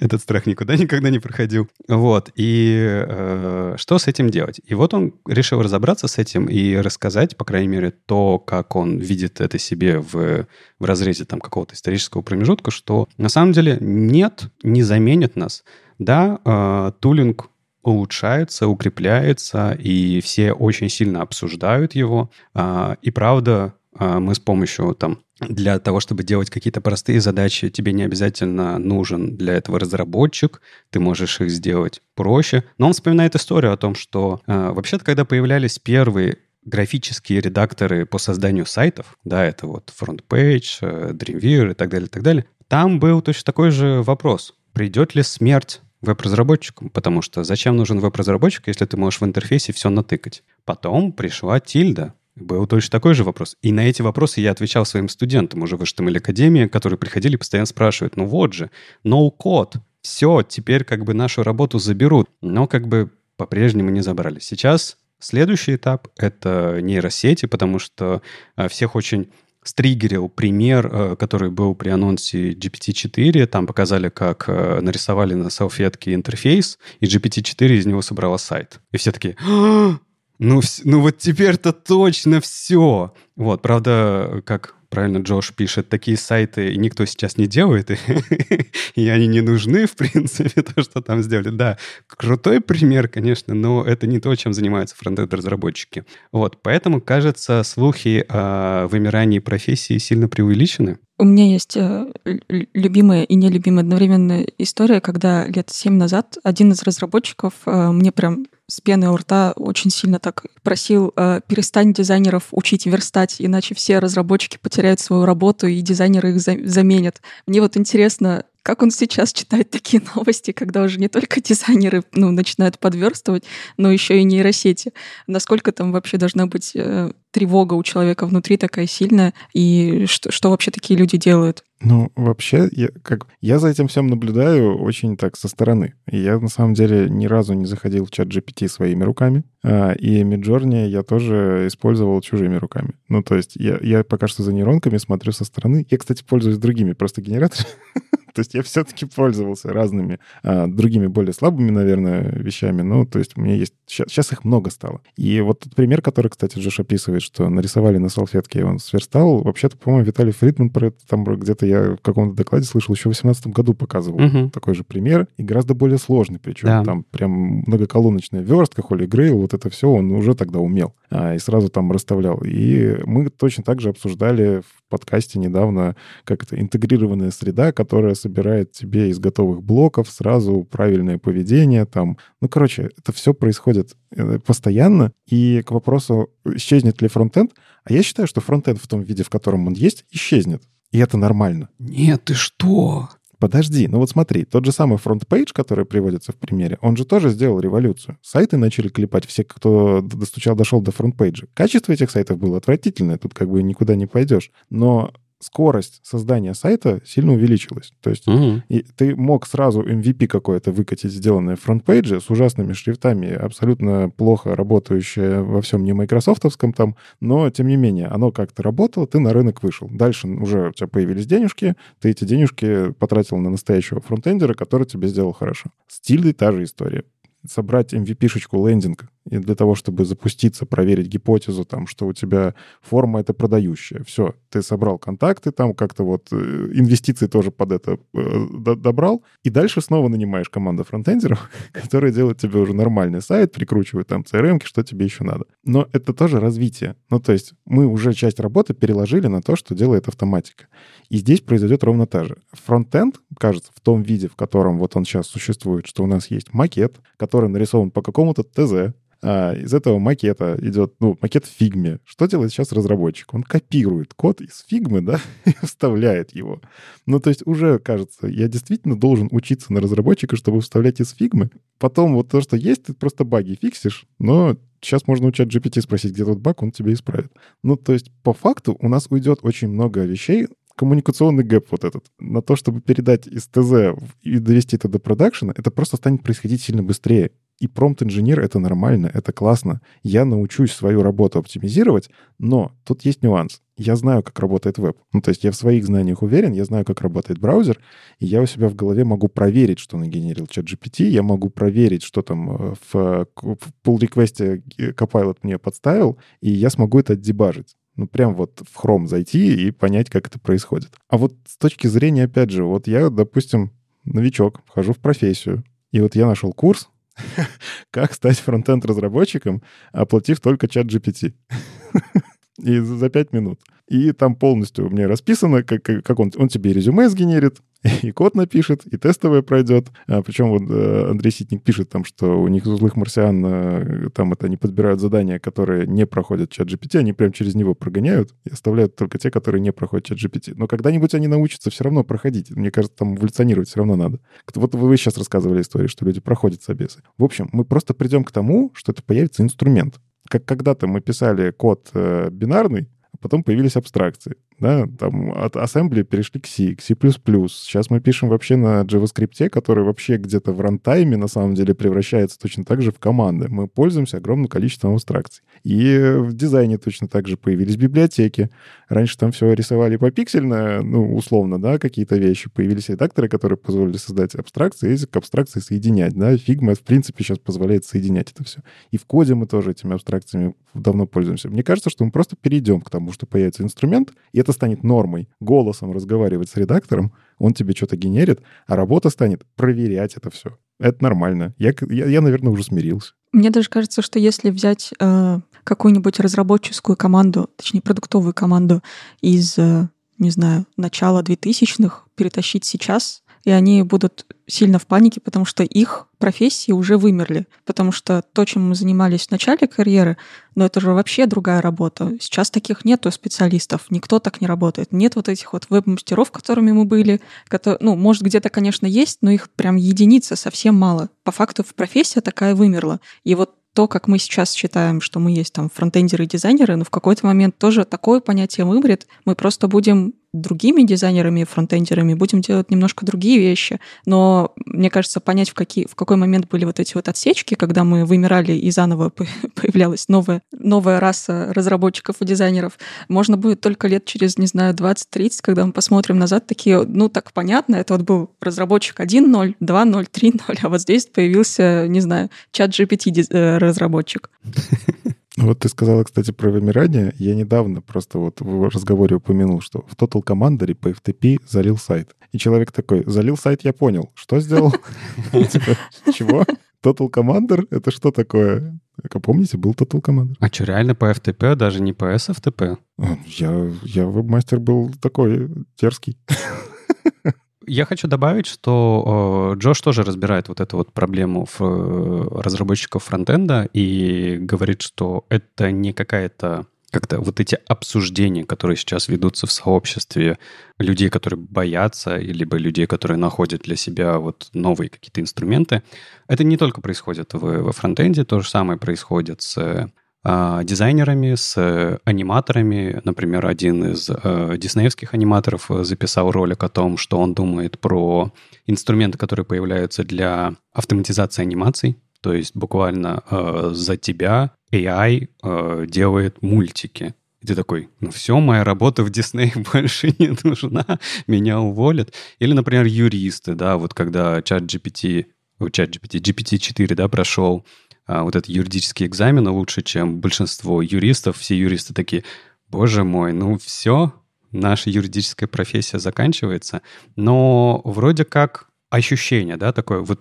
Этот страх никуда никогда не проходил. Вот. И э, что с этим делать? И вот он решил разобраться с этим и рассказать, по крайней мере, то, как он видит это себе в, в разрезе там какого-то исторического промежутка, что на самом деле нет, не заменит нас. Да, э, тулинг улучшается, укрепляется, и все очень сильно обсуждают его. Э, и правда, э, мы с помощью там для того, чтобы делать какие-то простые задачи, тебе не обязательно нужен для этого разработчик, ты можешь их сделать проще. Но он вспоминает историю о том, что э, вообще-то, когда появлялись первые графические редакторы по созданию сайтов, да, это вот FrontPage, э, Dreamweaver и так далее, и так далее, там был точно такой же вопрос. Придет ли смерть веб-разработчикам, потому что зачем нужен веб-разработчик, если ты можешь в интерфейсе все натыкать? Потом пришла тильда, был точно такой же вопрос. И на эти вопросы я отвечал своим студентам уже в HTML Академии, которые приходили постоянно спрашивают, ну вот же, no-code, все, теперь как бы нашу работу заберут. Но как бы по-прежнему не забрали. Сейчас следующий этап — это нейросети, потому что а, всех очень стригерил пример, э, который был при анонсе GPT-4. Там показали, как э, нарисовали на салфетке интерфейс, и GPT-4 из него собрала сайт. И все такие, «А, ну, ну вот теперь-то точно все. Вот, правда, как правильно Джош пишет, такие сайты никто сейчас не делает, и, они не нужны, в принципе, то, что там сделали. Да, крутой пример, конечно, но это не то, чем занимаются фронтенд-разработчики. Вот, поэтому, кажется, слухи о вымирании профессии сильно преувеличены. У меня есть э, любимая и нелюбимая одновременная история, когда лет семь назад один из разработчиков э, мне прям с пеной у рта очень сильно так просил э, перестань дизайнеров учить верстать, иначе все разработчики потеряют свою работу и дизайнеры их за заменят. Мне вот интересно, как он сейчас читает такие новости, когда уже не только дизайнеры ну, начинают подверстывать, но еще и нейросети. Насколько там вообще должна быть э, тревога у человека внутри такая сильная, и что, что вообще такие люди делают? Ну, вообще, я, как, я за этим всем наблюдаю очень так со стороны. И я, на самом деле, ни разу не заходил в чат GPT своими руками. А, и Midjourney я тоже использовал чужими руками. Ну, то есть я, я пока что за нейронками смотрю со стороны. Я, кстати, пользуюсь другими просто генераторами. То есть я все-таки пользовался разными а, другими более слабыми, наверное, вещами. Ну, то есть у меня есть... Сейчас, сейчас их много стало. И вот тот пример, который, кстати, Джош описывает, что нарисовали на салфетке, и он сверстал, вообще-то, по-моему, Виталий Фридман про это там где-то в каком-то докладе слышал, еще в 2018 году показывал угу. такой же пример, и гораздо более сложный, причем да. там прям многоколоночная верстка, Холли Грейл, вот это все он уже тогда умел. А, и сразу там расставлял. И мы точно так же обсуждали в подкасте недавно, как это, интегрированная среда, которая собирает тебе из готовых блоков сразу правильное поведение, там, ну, короче, это все происходит э, постоянно, и к вопросу, исчезнет ли фронтенд, а я считаю, что фронтенд в том виде, в котором он есть, исчезнет. И это нормально. Нет, ты что? Подожди, ну вот смотри, тот же самый FrontPage, который приводится в примере, он же тоже сделал революцию. Сайты начали клепать все, кто достучал, дошел до FrontPage а. Качество этих сайтов было отвратительное, тут как бы никуда не пойдешь. Но скорость создания сайта сильно увеличилась. То есть угу. и ты мог сразу MVP какое-то выкатить, сделанное в фронтпейдже с ужасными шрифтами, абсолютно плохо работающее во всем не майкрософтовском там, но тем не менее оно как-то работало, ты на рынок вышел. Дальше уже у тебя появились денежки, ты эти денежки потратил на настоящего фронтендера, который тебе сделал хорошо. Стиль та же история собрать MVP-шечку лендинг и для того, чтобы запуститься, проверить гипотезу, там, что у тебя форма это продающая. Все, ты собрал контакты, там как-то вот э, инвестиции тоже под это э, добрал, и дальше снова нанимаешь команду фронтендеров, которые делают тебе уже нормальный сайт, прикручивают там CRM, что тебе еще надо. Но это тоже развитие. Ну, то есть мы уже часть работы переложили на то, что делает автоматика. И здесь произойдет ровно та же. Фронтенд, кажется, в том виде, в котором вот он сейчас существует, что у нас есть макет, который нарисован по какому-то ТЗ, а, из этого макета идет, ну, макет в фигме. Что делает сейчас разработчик? Он копирует код из фигмы, да, и вставляет его. Ну, то есть уже, кажется, я действительно должен учиться на разработчика, чтобы вставлять из фигмы. Потом вот то, что есть, ты просто баги фиксишь, но сейчас можно у ChatGPT спросить, где тут баг, он тебе исправит. Ну, то есть по факту у нас уйдет очень много вещей, коммуникационный gap вот этот. На то, чтобы передать из ТЗ и довести это до продакшена, это просто станет происходить сильно быстрее. И промпт-инженер — это нормально, это классно. Я научусь свою работу оптимизировать, но тут есть нюанс. Я знаю, как работает веб. Ну, то есть я в своих знаниях уверен, я знаю, как работает браузер, и я у себя в голове могу проверить, что нагенерил чат GPT, я могу проверить, что там э, в, в pull-реквесте Copilot мне подставил, и я смогу это отдебажить. Ну, прям вот в Chrome зайти и понять, как это происходит. А вот с точки зрения, опять же, вот я, допустим, новичок, вхожу в профессию, и вот я нашел курс, как стать фронтенд-разработчиком, оплатив только чат GPT. И за пять минут. И там полностью меня расписано, как, как он, он тебе резюме сгенерит, и код напишет, и тестовое пройдет. А, причем вот э, Андрей Ситник пишет там, что у них злых марсиан э, там это они подбирают задания, которые не проходят чат GPT, они прям через него прогоняют и оставляют только те, которые не проходят чат GPT. Но когда-нибудь они научатся все равно проходить. Мне кажется, там эволюционировать все равно надо. Вот вы сейчас рассказывали историю, что люди проходят собесы. В общем, мы просто придем к тому, что это появится инструмент. Как когда-то мы писали код э, бинарный, потом появились абстракции да, там от assembly перешли к C, к C++. Сейчас мы пишем вообще на JavaScript, который вообще где-то в рантайме на самом деле превращается точно так же в команды. Мы пользуемся огромным количеством абстракций. И в дизайне точно так же появились библиотеки. Раньше там все рисовали попиксельно, ну, условно, да, какие-то вещи. Появились редакторы, которые позволили создать абстракции и к абстракции соединять, да. Figma, в принципе, сейчас позволяет соединять это все. И в коде мы тоже этими абстракциями давно пользуемся. Мне кажется, что мы просто перейдем к тому, что появится инструмент, и это станет нормой. Голосом разговаривать с редактором, он тебе что-то генерит, а работа станет проверять это все. Это нормально. Я, я, я наверное, уже смирился. Мне даже кажется, что если взять э, какую-нибудь разработческую команду, точнее, продуктовую команду из, э, не знаю, начала 2000-х, перетащить сейчас, и они будут сильно в панике, потому что их профессии уже вымерли. Потому что то, чем мы занимались в начале карьеры, но это же вообще другая работа. Сейчас таких нету специалистов, никто так не работает. Нет вот этих вот веб-мастеров, которыми мы были. Которые, ну, может, где-то, конечно, есть, но их прям единица, совсем мало. По факту профессия такая вымерла. И вот то, как мы сейчас считаем, что мы есть там фронтендеры и дизайнеры, но в какой-то момент тоже такое понятие вымрет. Мы просто будем другими дизайнерами фронтендерами, будем делать немножко другие вещи. Но, мне кажется, понять, в, какие, в какой момент были вот эти вот отсечки, когда мы вымирали и заново появлялась новая, новая раса разработчиков и дизайнеров, можно будет только лет через, не знаю, 20-30, когда мы посмотрим назад, такие, ну, так понятно, это вот был разработчик 1.0, 2.0, 3.0, а вот здесь появился, не знаю, чат GPT э, разработчик. Вот ты сказала, кстати, про вымирание. Я недавно просто вот в разговоре упомянул, что в Total Commander по FTP залил сайт. И человек такой, залил сайт, я понял. Что сделал? Типа, чего? Total Commander? Это что такое? Как помните, был Total Commander. А что, реально по FTP, даже не по SFTP? Я, я веб-мастер был такой дерзкий. Я хочу добавить, что э, Джош тоже разбирает вот эту вот проблему э, разработчиков фронтенда и говорит, что это не какая-то как-то вот эти обсуждения, которые сейчас ведутся в сообществе людей, которые боятся, либо людей, которые находят для себя вот новые какие-то инструменты, это не только происходит в, во фронтенде, то же самое происходит с а, дизайнерами, с э, аниматорами. Например, один из э, диснеевских аниматоров э, записал ролик о том, что он думает про инструменты, которые появляются для автоматизации анимаций. То есть буквально э, за тебя AI э, делает мультики. И ты такой, ну все, моя работа в Дисней больше не нужна, меня уволят. Или, например, юристы, да, вот когда чат GPT, чат GPT, GPT-4, да, прошел а, вот этот юридический экзамен лучше, чем большинство юристов. Все юристы такие, боже мой, ну все, наша юридическая профессия заканчивается. Но вроде как ощущение, да, такое. Вот,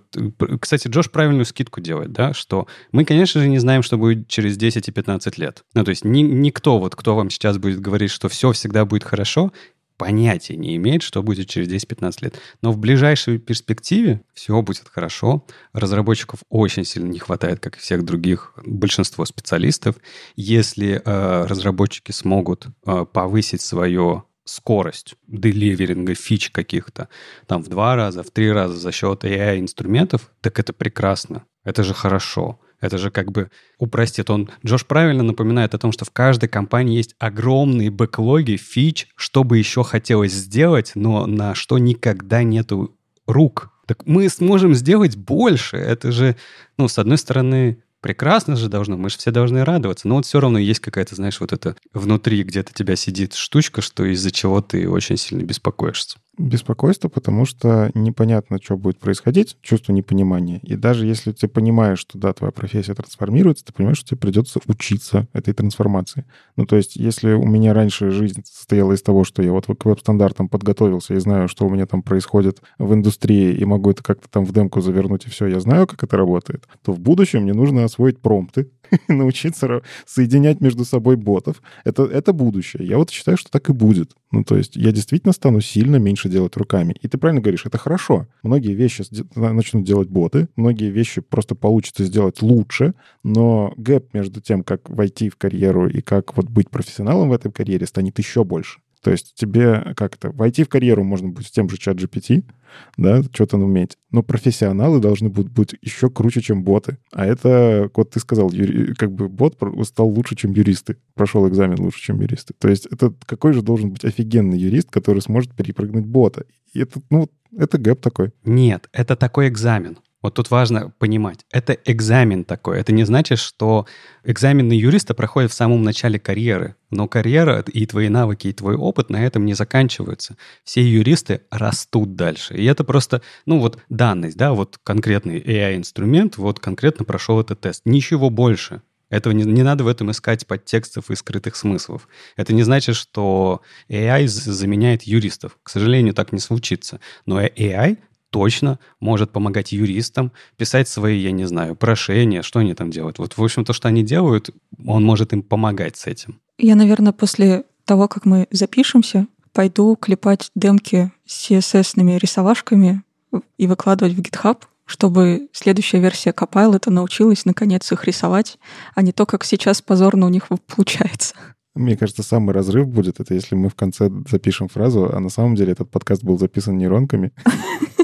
кстати, Джош правильную скидку делает, да, что мы, конечно же, не знаем, что будет через 10 и 15 лет. Ну, то есть ни, никто, вот кто вам сейчас будет говорить, что все всегда будет хорошо, понятия не имеет, что будет через 10-15 лет. Но в ближайшей перспективе все будет хорошо. Разработчиков очень сильно не хватает, как и всех других, большинство специалистов. Если э, разработчики смогут э, повысить свою скорость деливеринга фич каких-то там в два раза, в три раза за счет AI-инструментов, так это прекрасно. Это же хорошо. Это же как бы упростит. Он, Джош правильно напоминает о том, что в каждой компании есть огромные бэклоги, фич, что бы еще хотелось сделать, но на что никогда нету рук. Так мы сможем сделать больше. Это же, ну, с одной стороны, прекрасно же должно, мы же все должны радоваться. Но вот все равно есть какая-то, знаешь, вот это внутри где-то тебя сидит штучка, что из-за чего ты очень сильно беспокоишься. Беспокойство, потому что непонятно, что будет происходить, чувство непонимания. И даже если ты понимаешь, что да, твоя профессия трансформируется, ты понимаешь, что тебе придется учиться этой трансформации. Ну, то есть, если у меня раньше жизнь состояла из того, что я вот к веб-стандартам подготовился и знаю, что у меня там происходит в индустрии, и могу это как-то там в демку завернуть, и все, я знаю, как это работает, то в будущем мне нужно освоить промпты, научиться соединять между собой ботов. Это, это будущее. Я вот считаю, что так и будет. Ну, то есть я действительно стану сильно меньше делать руками. И ты правильно говоришь, это хорошо. Многие вещи начнут делать боты, многие вещи просто получится сделать лучше, но гэп между тем, как войти в карьеру и как вот быть профессионалом в этой карьере, станет еще больше. То есть тебе как-то войти в карьеру можно будет с тем же чат GPT, да, что-то уметь. Но профессионалы должны будут быть еще круче, чем боты. А это, вот ты сказал, юри, как бы бот стал лучше, чем юристы. Прошел экзамен лучше, чем юристы. То есть это какой же должен быть офигенный юрист, который сможет перепрыгнуть бота? И это, ну, это гэп такой. Нет, это такой экзамен. Вот тут важно понимать, это экзамен такой. Это не значит, что экзамены юриста проходят в самом начале карьеры. Но карьера и твои навыки, и твой опыт на этом не заканчиваются. Все юристы растут дальше. И это просто, ну вот данность, да, вот конкретный AI-инструмент, вот конкретно прошел этот тест. Ничего больше. Этого не, не надо в этом искать подтекстов и скрытых смыслов. Это не значит, что AI заменяет юристов. К сожалению, так не случится. Но AI точно может помогать юристам писать свои, я не знаю, прошения, что они там делают. Вот, в общем, то, что они делают, он может им помогать с этим. Я, наверное, после того, как мы запишемся, пойду клепать демки с CSS-ными рисовашками и выкладывать в GitHub, чтобы следующая версия Copilot научилась наконец их рисовать, а не то, как сейчас позорно у них получается. Мне кажется, самый разрыв будет, это если мы в конце запишем фразу, а на самом деле этот подкаст был записан нейронками.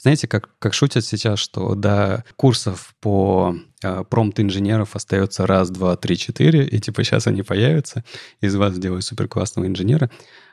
Знаете, как, как шутят сейчас, что до курсов по э, промпт-инженеров остается раз, два, три, четыре, и типа сейчас они появятся, из вас сделают супер классного инженера.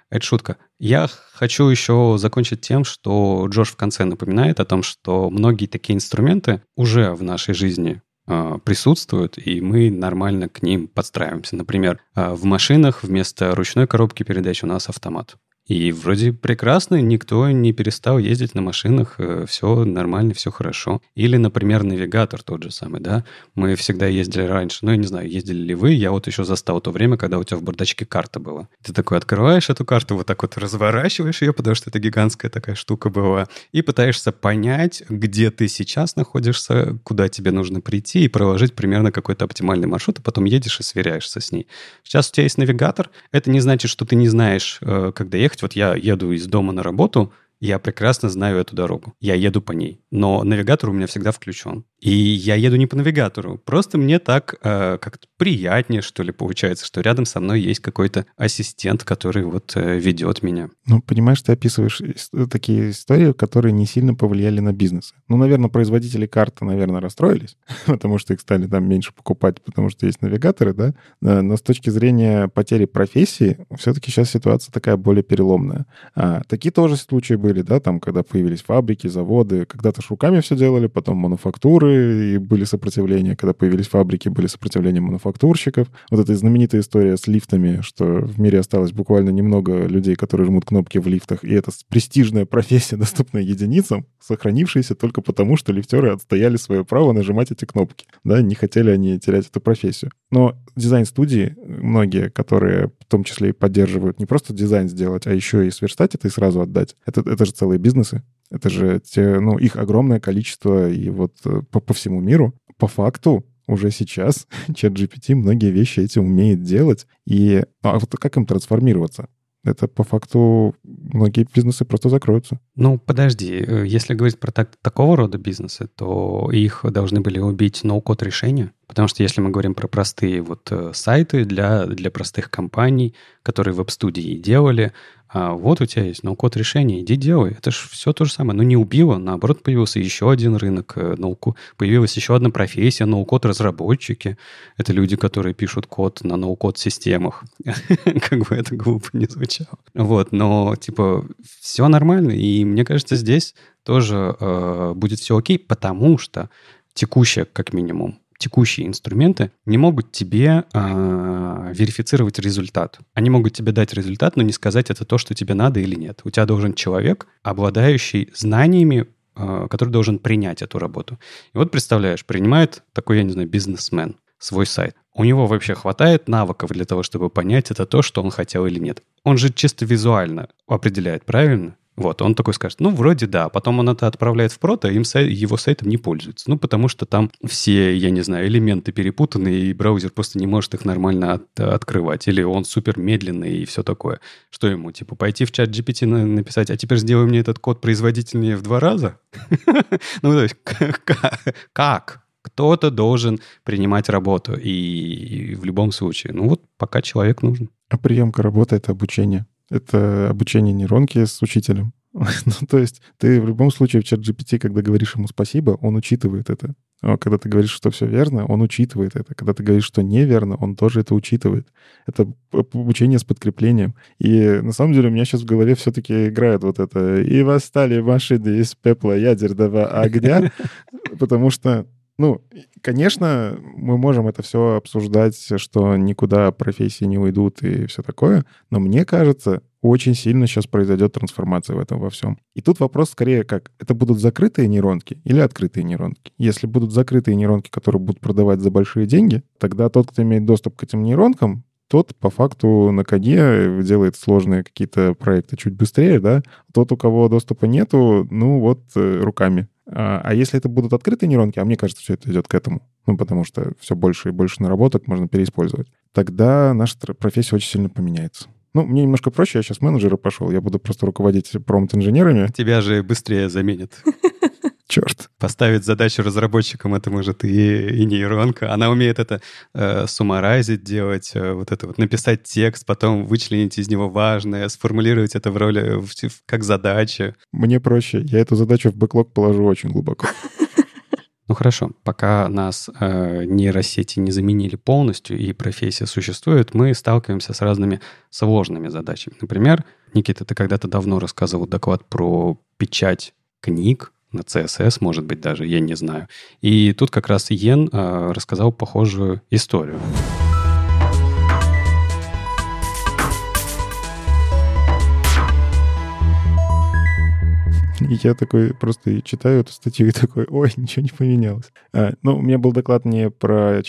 Это шутка. Я хочу еще закончить тем, что Джош в конце напоминает о том, что многие такие инструменты уже в нашей жизни э, присутствуют, и мы нормально к ним подстраиваемся. Например, э, в машинах вместо ручной коробки передач у нас автомат. И вроде прекрасно, никто не перестал ездить на машинах, э, все нормально, все хорошо. Или, например, навигатор тот же самый, да. Мы всегда ездили раньше, ну, я не знаю, ездили ли вы, я вот еще застал то время, когда у тебя в бардачке карта была. Ты такой открываешь эту карту, вот так вот разворачиваешь ее, потому что это гигантская такая штука была, и пытаешься понять, где ты сейчас находишься, куда тебе нужно прийти, и проложить примерно какой-то оптимальный маршрут, а потом едешь и сверяешься с ней. Сейчас у тебя есть навигатор, это не значит, что ты не знаешь, э, когда ехать, ехать. Вот я еду из дома на работу, я прекрасно знаю эту дорогу. Я еду по ней. Но навигатор у меня всегда включен. И я еду не по навигатору. Просто мне так э, как-то приятнее, что ли, получается, что рядом со мной есть какой-то ассистент, который вот э, ведет меня. Ну, понимаешь, ты описываешь такие истории, которые не сильно повлияли на бизнес. Ну, наверное, производители карты, наверное, расстроились, потому что их стали там меньше покупать, потому что есть навигаторы, да. Э, но с точки зрения потери профессии, все-таки сейчас ситуация такая более переломная. А, такие тоже случаи были, да, там, когда появились фабрики, заводы, когда-то с руками все делали, потом мануфактуры, и были сопротивления. Когда появились фабрики, были сопротивления мануфактурщиков. Вот эта знаменитая история с лифтами, что в мире осталось буквально немного людей, которые жмут кнопки в лифтах, и это престижная профессия, доступная единицам, сохранившаяся только потому, что лифтеры отстояли свое право нажимать эти кнопки. Да, не хотели они терять эту профессию. Но дизайн-студии, многие, которые в том числе и поддерживают не просто дизайн сделать, а еще и сверстать это и сразу отдать, это, это же целые бизнесы. Это же те, ну, их огромное количество и вот э, по, по всему миру. По факту уже сейчас чат GPT многие вещи эти умеет делать. И а вот как им трансформироваться? это по факту многие бизнесы просто закроются. Ну, подожди, э, если говорить про так, такого рода бизнесы, то их должны были убить ноу-код решения, потому что если мы говорим про простые вот э, сайты для, для простых компаний, которые веб-студии делали, а вот у тебя есть ноу-код решение, иди делай. Это же все то же самое. Но не убило, наоборот, появился еще один рынок, э, ноу появилась еще одна профессия, ноу-код разработчики. Это люди, которые пишут код на ноу-код системах. Как бы это глупо не звучало. Вот, но типа все нормально. И мне кажется, здесь тоже э, будет все окей, потому что текущая, как минимум, текущие инструменты не могут тебе э, верифицировать результат. Они могут тебе дать результат, но не сказать, это то, что тебе надо или нет. У тебя должен человек, обладающий знаниями, э, который должен принять эту работу. И вот представляешь, принимает такой, я не знаю, бизнесмен свой сайт. У него вообще хватает навыков для того, чтобы понять, это то, что он хотел или нет. Он же чисто визуально определяет, правильно? Вот, он такой скажет, ну, вроде да. Потом он это отправляет в прото, им сай- его сайтом не пользуются. Ну, потому что там все, я не знаю, элементы перепутаны, и браузер просто не может их нормально от- открывать. Или он супер медленный и все такое. Что ему, типа, пойти в чат GPT на- написать, а теперь сделай мне этот код производительнее в два раза? Ну, то есть, как? Кто-то должен принимать работу. И в любом случае, ну вот пока человек нужен. А приемка работы — это обучение. Это обучение нейронки с учителем. ну, то есть ты в любом случае в чат GPT, когда говоришь ему спасибо, он учитывает это. А когда ты говоришь, что все верно, он учитывает это. Когда ты говоришь, что неверно, он тоже это учитывает. Это обучение с подкреплением. И на самом деле у меня сейчас в голове все-таки играет вот это «И восстали машины из пепла ядерного огня», потому что ну, конечно, мы можем это все обсуждать, что никуда профессии не уйдут и все такое, но мне кажется, очень сильно сейчас произойдет трансформация в этом во всем. И тут вопрос скорее как, это будут закрытые нейронки или открытые нейронки? Если будут закрытые нейронки, которые будут продавать за большие деньги, тогда тот, кто имеет доступ к этим нейронкам, тот по факту на коне делает сложные какие-то проекты чуть быстрее, да. Тот, у кого доступа нету, ну вот э, руками а, а если это будут открытые нейронки, а мне кажется, все это идет к этому, ну, потому что все больше и больше наработок можно переиспользовать, тогда наша профессия очень сильно поменяется. Ну, мне немножко проще, я сейчас менеджера пошел, я буду просто руководить промпт-инженерами. Тебя же быстрее заменят. Черт. Поставить задачу разработчикам, это может и, и нейронка. Она умеет это э, суммарайзить делать, э, вот это вот написать текст, потом вычленить из него важное, сформулировать это в роли, в, в, как задача. Мне проще. Я эту задачу в бэклог положу очень глубоко. Ну хорошо, пока нас э, нейросети не заменили полностью и профессия существует, мы сталкиваемся с разными сложными задачами. Например, Никита, ты когда-то давно рассказывал доклад про печать книг на CSS, может быть, даже, я не знаю. И тут как раз Йен э, рассказал похожую историю. И я такой просто читаю эту статью и такой, ой, ничего не поменялось. А, ну, у меня был доклад не про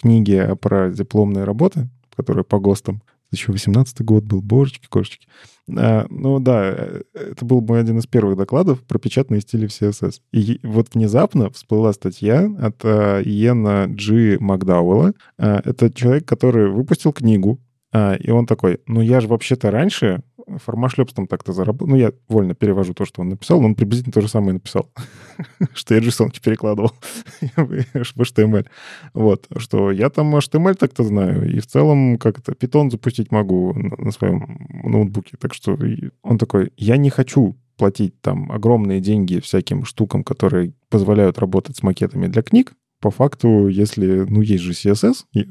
книги, а про дипломные работы, которые по ГОСТам. 2018 год был, божечки, кошечки. А, ну да, э, это был мой один из первых докладов про печатные стили в CSS. И вот внезапно всплыла статья от а, Иена Джи Макдауэлла. А, это человек, который выпустил книгу, а, и он такой, ну я же вообще-то раньше формашлепством так-то заработал. Ну, я вольно перевожу то, что он написал, но он приблизительно то же самое написал, что я JSON перекладывал в HTML. Вот, что я там HTML так-то знаю, и в целом как-то Python запустить могу на своем ноутбуке. Так что он такой, я не хочу платить там огромные деньги всяким штукам, которые позволяют работать с макетами для книг, по факту, если, ну, есть же CSS, э,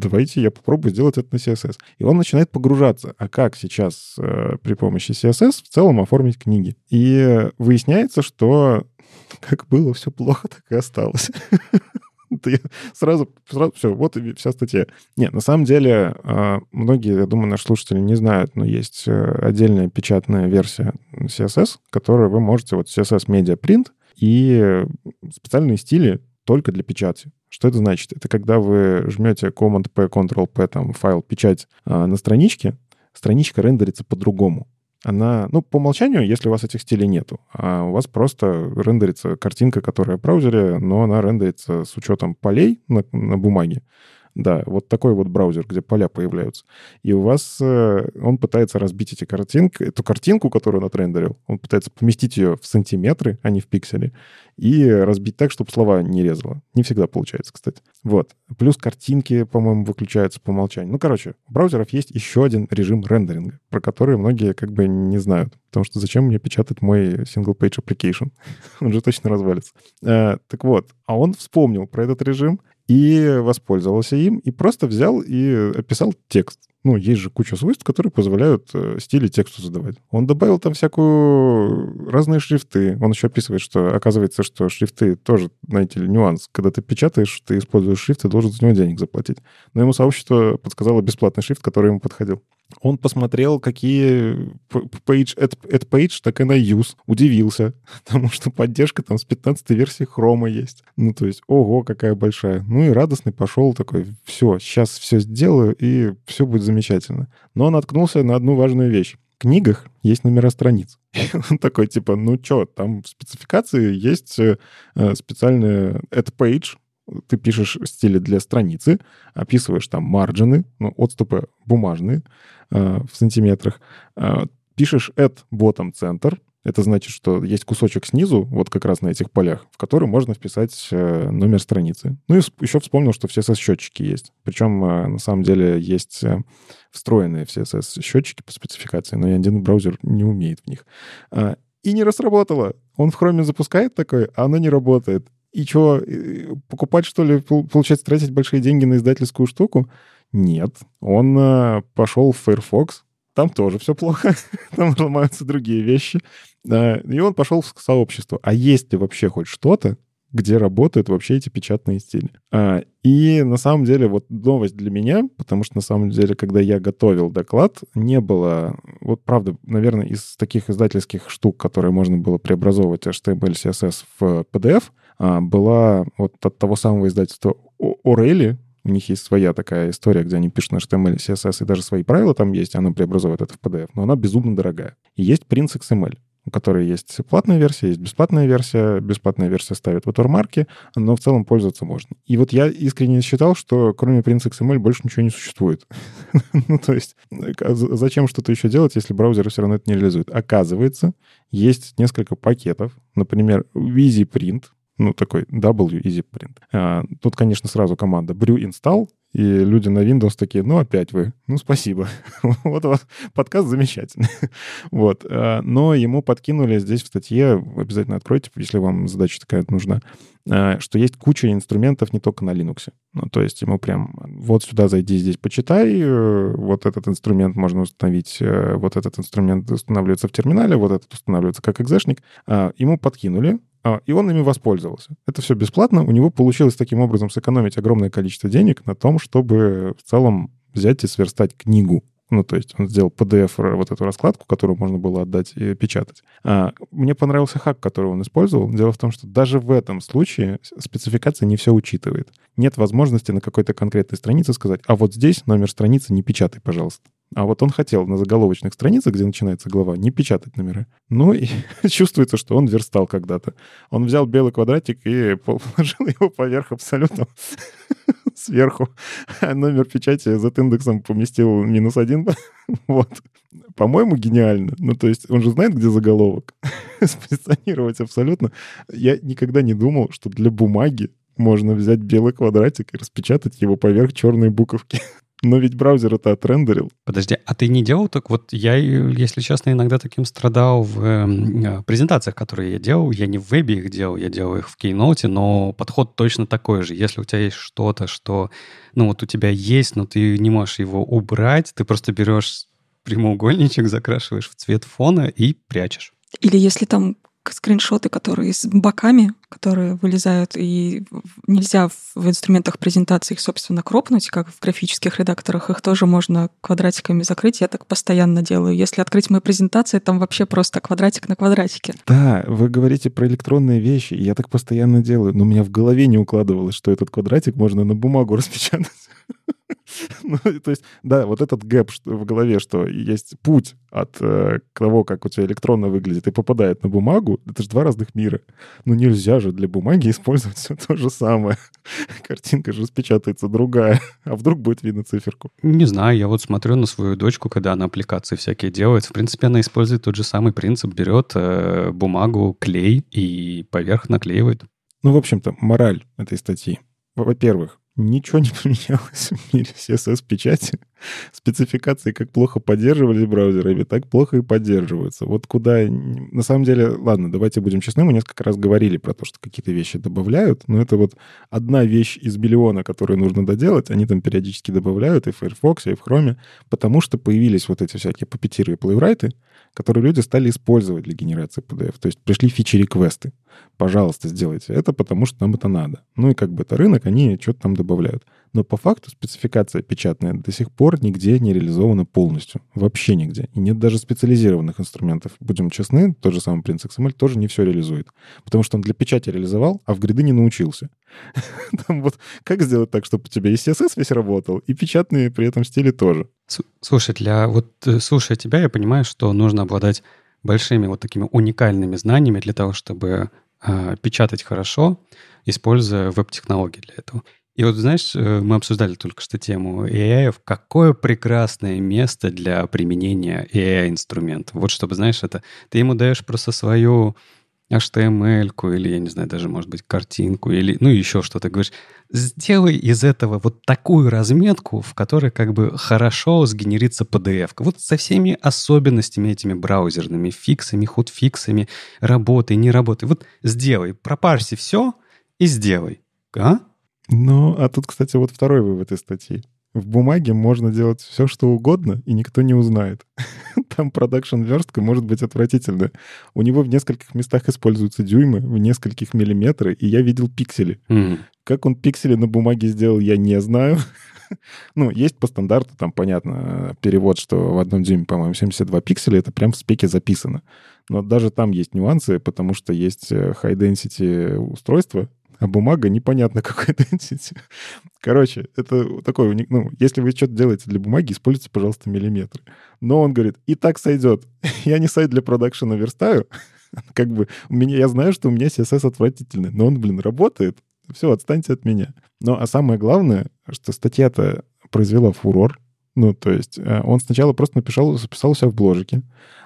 давайте я попробую сделать это на CSS. И он начинает погружаться. А как сейчас э, при помощи CSS в целом оформить книги? И выясняется, что как было все плохо, так и осталось. сразу, сразу все, вот и вся статья. Нет, на самом деле, э, многие, я думаю, наши слушатели не знают, но есть э, отдельная печатная версия CSS, которую вы можете, вот CSS Media Print, и специальные стили только для печати. Что это значит? Это когда вы жмете Command-P, Ctrl-P, там, файл печать а, на страничке, страничка рендерится по-другому. Она, ну, по умолчанию, если у вас этих стилей нету, а у вас просто рендерится картинка, которая в браузере, но она рендерится с учетом полей на, на бумаге. Да, вот такой вот браузер, где поля появляются. И у вас э, он пытается разбить эти картинки, эту картинку, которую он отрендерил, он пытается поместить ее в сантиметры, а не в пиксели, и разбить так, чтобы слова не резало. Не всегда получается, кстати. Вот. Плюс картинки, по-моему, выключаются по умолчанию. Ну, короче, у браузеров есть еще один режим рендеринга, про который многие как бы не знают. Потому что зачем мне печатать мой single-page application? он же точно развалится. А, так вот, а он вспомнил про этот режим и воспользовался им, и просто взял и описал текст. Ну, есть же куча свойств, которые позволяют э, стили тексту задавать. Он добавил там всякую разные шрифты. Он еще описывает, что оказывается, что шрифты тоже, знаете ли, нюанс. Когда ты печатаешь, ты используешь шрифт, ты должен за него денег заплатить. Но ему сообщество подсказало бесплатный шрифт, который ему подходил. Он посмотрел, какие page, add, add page, так и на use. Удивился, потому что поддержка там с 15 версии хрома есть. Ну, то есть, ого, какая большая. Ну и радостный пошел такой, все, сейчас все сделаю, и все будет замечательно. Но он наткнулся на одну важную вещь. В книгах есть номера страниц. он такой, типа, ну что, там в спецификации есть э, специальный add page, ты пишешь стили для страницы, описываешь там марджины, ну, отступы бумажные э, в сантиметрах, э, пишешь add bottom center, это значит, что есть кусочек снизу, вот как раз на этих полях, в который можно вписать э, номер страницы. Ну и еще вспомнил, что в CSS-счетчики есть. Причем, э, на самом деле, есть э, встроенные в CSS-счетчики по спецификации, но ни один браузер не умеет в них. Э, и не сработало. Он в Chrome запускает такой, а оно не работает. И что, покупать, что ли, получается, тратить большие деньги на издательскую штуку? Нет. Он пошел в Firefox, там тоже все плохо, там ломаются другие вещи. Э, и он пошел в сообщество. А есть ли вообще хоть что-то, где работают вообще эти печатные стили. А, и на самом деле вот новость для меня, потому что на самом деле, когда я готовил доклад, не было, вот правда, наверное, из таких издательских штук, которые можно было преобразовывать HTML, CSS в PDF, а, была вот от того самого издательства Орели, у них есть своя такая история, где они пишут на HTML, CSS, и даже свои правила там есть, она преобразовывает это в PDF, но она безумно дорогая. И есть Prince XML. у которой есть платная версия, есть бесплатная версия. Бесплатная версия ставит watermark, но в целом пользоваться можно. И вот я искренне считал, что кроме Prince XML больше ничего не существует. ну, то есть а зачем что-то еще делать, если браузер все равно это не реализует? Оказывается, есть несколько пакетов, например, EasyPrint, ну, такой W Easy Print. А, тут, конечно, сразу команда brew install, и люди на Windows такие, ну, опять вы. Ну, спасибо. вот у вас подкаст замечательный. вот. А, но ему подкинули здесь в статье, обязательно откройте, если вам задача такая нужна, а, что есть куча инструментов не только на Linux. Ну, то есть ему прям вот сюда зайди, здесь почитай, э, вот этот инструмент можно установить, э, вот этот инструмент устанавливается в терминале, вот этот устанавливается как экзешник. А, ему подкинули, и он ими воспользовался. Это все бесплатно. У него получилось таким образом сэкономить огромное количество денег на том, чтобы в целом взять и сверстать книгу. Ну, то есть он сделал PDF, вот эту раскладку, которую можно было отдать и печатать. А, мне понравился хак, который он использовал. Дело в том, что даже в этом случае спецификация не все учитывает. Нет возможности на какой-то конкретной странице сказать, а вот здесь номер страницы не печатай, пожалуйста. А вот он хотел на заголовочных страницах, где начинается глава, не печатать номера. Ну и чувствуется, что он верстал когда-то. Он взял белый квадратик и положил его поверх абсолютно сверху. А номер печати за индексом поместил минус один. вот. По-моему, гениально. Ну, то есть он же знает, где заголовок. Спозиционировать абсолютно. Я никогда не думал, что для бумаги можно взять белый квадратик и распечатать его поверх черной буковки. Но ведь браузер это отрендерил. Подожди, а ты не делал так? Вот я, если честно, иногда таким страдал в э, презентациях, которые я делал. Я не в вебе их делал, я делал их в Keynote, но подход точно такой же. Если у тебя есть что-то, что, ну вот у тебя есть, но ты не можешь его убрать, ты просто берешь прямоугольничек, закрашиваешь в цвет фона и прячешь. Или если там скриншоты, которые с боками, которые вылезают, и нельзя в инструментах презентации их, собственно, кропнуть, как в графических редакторах. Их тоже можно квадратиками закрыть. Я так постоянно делаю. Если открыть мои презентации, там вообще просто квадратик на квадратике. Да, вы говорите про электронные вещи, я так постоянно делаю. Но у меня в голове не укладывалось, что этот квадратик можно на бумагу распечатать. ну, то есть, да, вот этот гэп в голове, что есть путь от э, того, как у тебя электронно выглядит, и попадает на бумагу, это же два разных мира. Ну, нельзя же для бумаги использовать все то же самое. Картинка же распечатается другая. А вдруг будет видно циферку? Не знаю, я вот смотрю на свою дочку, когда она аппликации всякие делает. В принципе, она использует тот же самый принцип. Берет э, бумагу, клей и поверх наклеивает. Ну, в общем-то, мораль этой статьи. Во-первых, Ничего не поменялось в мире CSS-печати. Спецификации как плохо поддерживались браузерами, так плохо и поддерживаются. Вот куда... На самом деле, ладно, давайте будем честны, мы несколько раз говорили про то, что какие-то вещи добавляют, но это вот одна вещь из миллиона, которую нужно доделать, они там периодически добавляют и в Firefox, и в Chrome, потому что появились вот эти всякие папетиры и плейврайты, которые люди стали использовать для генерации PDF. То есть пришли фичи-реквесты. Пожалуйста, сделайте это, потому что нам это надо. Ну и как бы это рынок, они что-то там добавляют. Но по факту спецификация печатная до сих пор нигде не реализована полностью. Вообще нигде. И нет даже специализированных инструментов. Будем честны, тот же самый принцип XML тоже не все реализует. Потому что он для печати реализовал, а в гриды не научился. Там вот как сделать так, чтобы у тебя и CSS весь работал, и печатные при этом стили тоже. Слушай, для вот э, слушая тебя, я понимаю, что нужно обладать большими вот такими уникальными знаниями для того, чтобы э, печатать хорошо, используя веб-технологии для этого. И вот, знаешь, э, мы обсуждали только что тему AI. Какое прекрасное место для применения AI-инструментов. Вот чтобы, знаешь, это ты ему даешь просто свою HTML-ку или, я не знаю, даже, может быть, картинку или, ну, еще что-то. Говоришь, сделай из этого вот такую разметку, в которой как бы хорошо сгенерится PDF. Вот со всеми особенностями этими браузерными, фиксами, худфиксами, работой, не работой. Вот сделай, пропарси все и сделай. А? Ну, а тут, кстати, вот второй вывод из статьи. В бумаге можно делать все, что угодно, и никто не узнает. Там продакшн верстка может быть отвратительная. У него в нескольких местах используются дюймы, в нескольких миллиметры, и я видел пиксели. Mm. Как он пиксели на бумаге сделал, я не знаю. ну, есть по стандарту, там, понятно, перевод, что в одном дюйме, по-моему, 72 пикселя, это прям в спеке записано. Но даже там есть нюансы, потому что есть э, high-density устройства, а бумага непонятно какой density. Короче, это такой, ну, если вы что-то делаете для бумаги, используйте, пожалуйста, миллиметры. Но он говорит, и так сойдет. Я не сайт для продакшена верстаю, как бы у меня, я знаю, что у меня CSS отвратительный, но он, блин, работает. Все, отстаньте от меня. Ну, а самое главное, что статья-то произвела фурор. Ну, то есть э, он сначала просто написал, записал себя в бложике,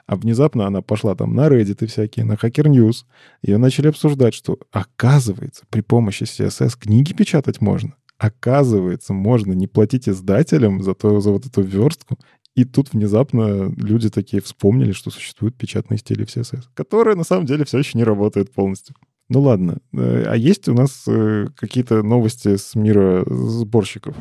а внезапно она пошла там на Reddit и всякие, на Hacker News. Ее начали обсуждать, что оказывается, при помощи CSS книги печатать можно. Оказывается, можно не платить издателям за, то, за вот эту верстку. И тут внезапно люди такие вспомнили, что существуют печатные стили в CSS, которые на самом деле все еще не работают полностью. Ну ладно. Э, а есть у нас э, какие-то новости с мира сборщиков?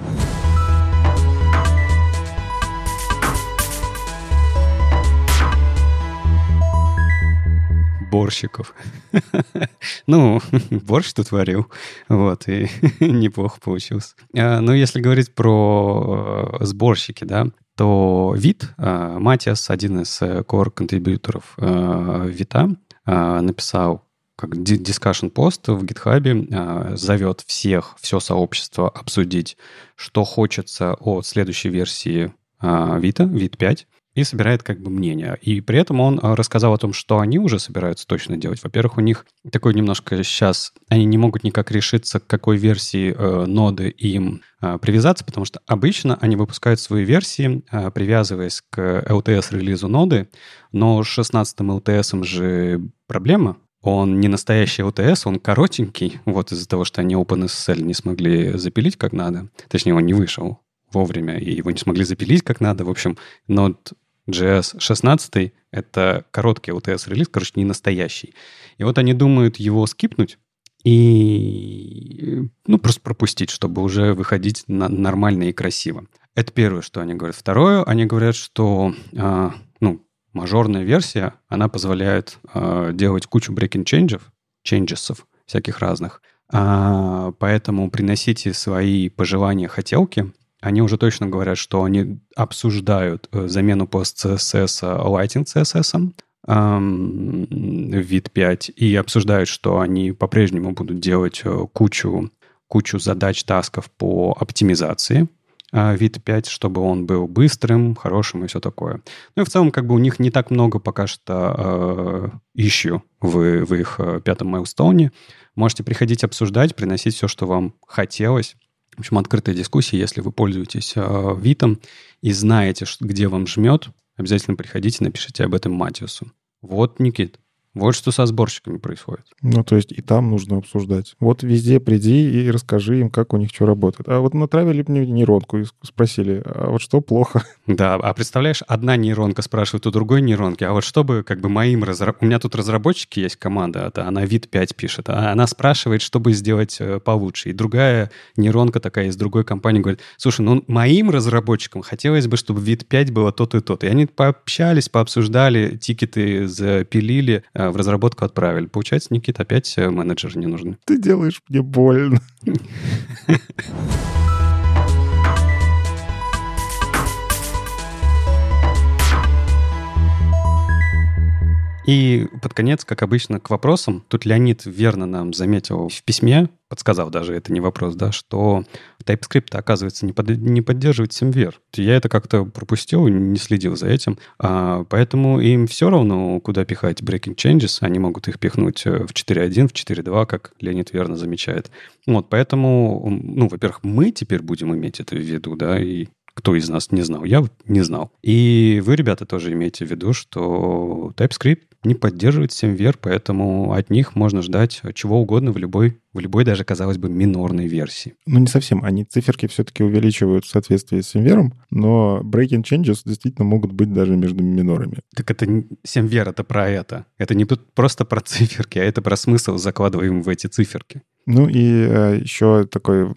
Борщиков. ну, борщ тут варил, вот, и неплохо получился. А, ну, если говорить про э, сборщики, да, то вид, э, Матиас, один из э, core-контрибьюторов Вита, написал как discussion пост в GitHub, зовет всех, все сообщество обсудить, что хочется от следующей версии Вита, Вит 5, и собирает как бы мнение. И при этом он э, рассказал о том, что они уже собираются точно делать. Во-первых, у них такой немножко сейчас... Они не могут никак решиться, к какой версии э, ноды им э, привязаться, потому что обычно они выпускают свои версии, э, привязываясь к LTS-релизу ноды, но с 16 LTS же проблема, он не настоящий LTS, он коротенький, вот из-за того, что они OpenSSL не смогли запилить как надо. Точнее, он не вышел вовремя, и его не смогли запилить как надо. В общем, Node.js 16 — это короткий LTS-релиз, короче, не настоящий. И вот они думают его скипнуть, и ну, просто пропустить, чтобы уже выходить на нормально и красиво. Это первое, что они говорят. Второе, они говорят, что э, ну, мажорная версия, она позволяет э, делать кучу breaking changes, changes всяких разных. А, поэтому приносите свои пожелания, хотелки, они уже точно говорят, что они обсуждают э, замену пост-CSS Lighting CSS эм, вид 5 и обсуждают, что они по-прежнему будут делать э, кучу, кучу задач, тасков по оптимизации э, вид 5, чтобы он был быстрым, хорошим и все такое. Ну и в целом как бы у них не так много пока что э, ищу в, в их пятом майлстоуне. Можете приходить обсуждать, приносить все, что вам хотелось. В общем, открытая дискуссия, если вы пользуетесь э, Витом и знаете, где вам жмет, обязательно приходите, напишите об этом Матиусу. Вот, Никит, вот что со сборщиками происходит. Ну, то есть и там нужно обсуждать. Вот везде приди и расскажи им, как у них что работает. А вот натравили мне нейронку и спросили, а вот что плохо? Да, а представляешь, одна нейронка спрашивает у другой нейронки, а вот чтобы как бы моим разработчикам... У меня тут разработчики есть команда, это она вид 5 пишет, а она спрашивает, чтобы сделать э, получше. И другая нейронка такая из другой компании говорит, слушай, ну моим разработчикам хотелось бы, чтобы вид 5 было то-то и то-то. И они пообщались, пообсуждали, тикеты запилили, Э, в разработку отправили. Получается, Никит, опять э, менеджеры не нужны. Ты делаешь мне больно. И под конец, как обычно, к вопросам. Тут Леонид верно нам заметил в письме, подсказав даже, это не вопрос, да, что TypeScript, оказывается, не, под, не поддерживает SimVer. Я это как-то пропустил, не следил за этим. А, поэтому им все равно, куда пихать breaking changes. Они могут их пихнуть э, в 4.1, в 4.2, как Леонид верно замечает. Вот, поэтому, ну, во-первых, мы теперь будем иметь это в виду, да, и кто из нас не знал? Я вот не знал. И вы, ребята, тоже имейте в виду, что TypeScript не поддерживает SemVer, поэтому от них можно ждать чего угодно в любой, в любой даже, казалось бы, минорной версии. Ну, не совсем. Они циферки все-таки увеличивают в соответствии с SemVer, но breaking changes действительно могут быть даже между минорами. Так это SemVer, это про это. Это не просто про циферки, а это про смысл закладываем в эти циферки. Ну и э, еще такой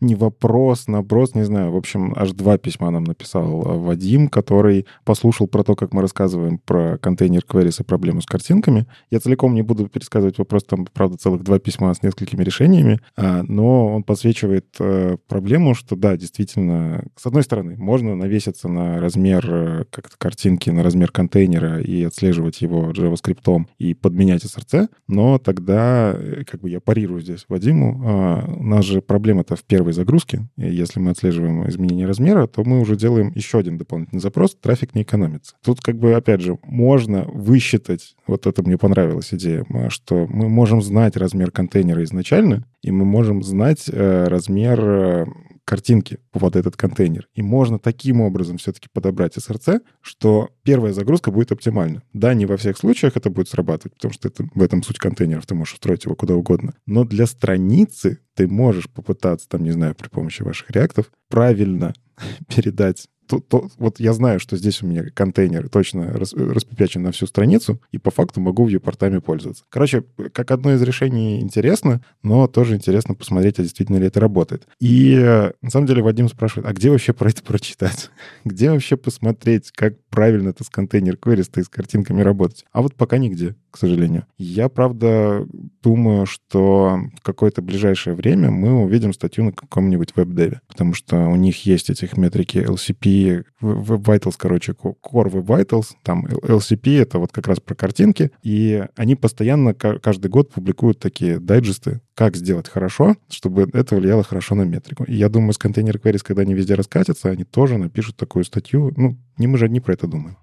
не вопрос, наброс, не знаю. В общем, аж два письма нам написал э, Вадим, который послушал про то, как мы рассказываем про контейнер queries и проблему с картинками. Я целиком не буду пересказывать вопрос, там, правда, целых два письма с несколькими решениями, а, но он подсвечивает э, проблему, что да, действительно, с одной стороны, можно навеситься на размер э, как-то картинки, на размер контейнера и отслеживать его JavaScript и подменять SRC, но тогда, как бы я парирую здесь Вадиму, а, у нас же проблема-то в первой загрузке. И если мы отслеживаем изменение размера, то мы уже делаем еще один дополнительный запрос, трафик не экономится. Тут как бы, опять же, можно высчитать, вот это мне понравилась идея, что мы можем знать размер контейнера изначально, и мы можем знать э, размер э, картинки под этот контейнер. И можно таким образом все-таки подобрать SRC, что первая загрузка будет оптимальна. Да, не во всех случаях это будет срабатывать, потому что это, в этом суть контейнеров, ты можешь устроить его куда угодно. Но для страницы ты можешь попытаться, там, не знаю, при помощи ваших реактов правильно передать то, то, вот я знаю, что здесь у меня контейнер точно рас, распечатан на всю страницу, и по факту могу вьюпортами пользоваться. Короче, как одно из решений интересно, но тоже интересно посмотреть, а действительно ли это работает. И на самом деле Вадим спрашивает, а где вообще про это прочитать? где вообще посмотреть, как правильно это с контейнер queries и с картинками работать? А вот пока нигде, к сожалению. Я, правда, думаю, что в какое-то ближайшее время мы увидим статью на каком-нибудь веб-деве, потому что у них есть этих метрики LCP Web Vitals, короче, Core Web Vitals, там LCP — это вот как раз про картинки, и они постоянно каждый год публикуют такие дайджесты, как сделать хорошо, чтобы это влияло хорошо на метрику. И я думаю, с контейнер queries, когда они везде раскатятся, они тоже напишут такую статью. Ну, не мы же одни про это думаем.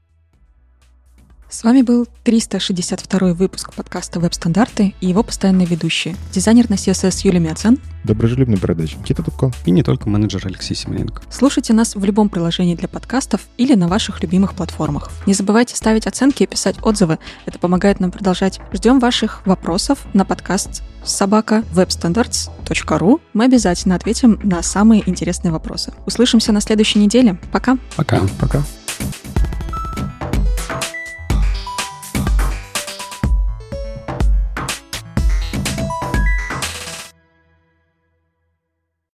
С вами был 362 выпуск подкаста «Веб-стандарты» и его постоянные ведущие. Дизайнер на CSS Юлия Мяцен. Доброжелюбный бородач Никита Дубко. И не только менеджер Алексей Семененко. Слушайте нас в любом приложении для подкастов или на ваших любимых платформах. Не забывайте ставить оценки и писать отзывы. Это помогает нам продолжать. Ждем ваших вопросов на подкаст собака webstandards.ru. Мы обязательно ответим на самые интересные вопросы. Услышимся на следующей неделе. Пока. Пока. Пока.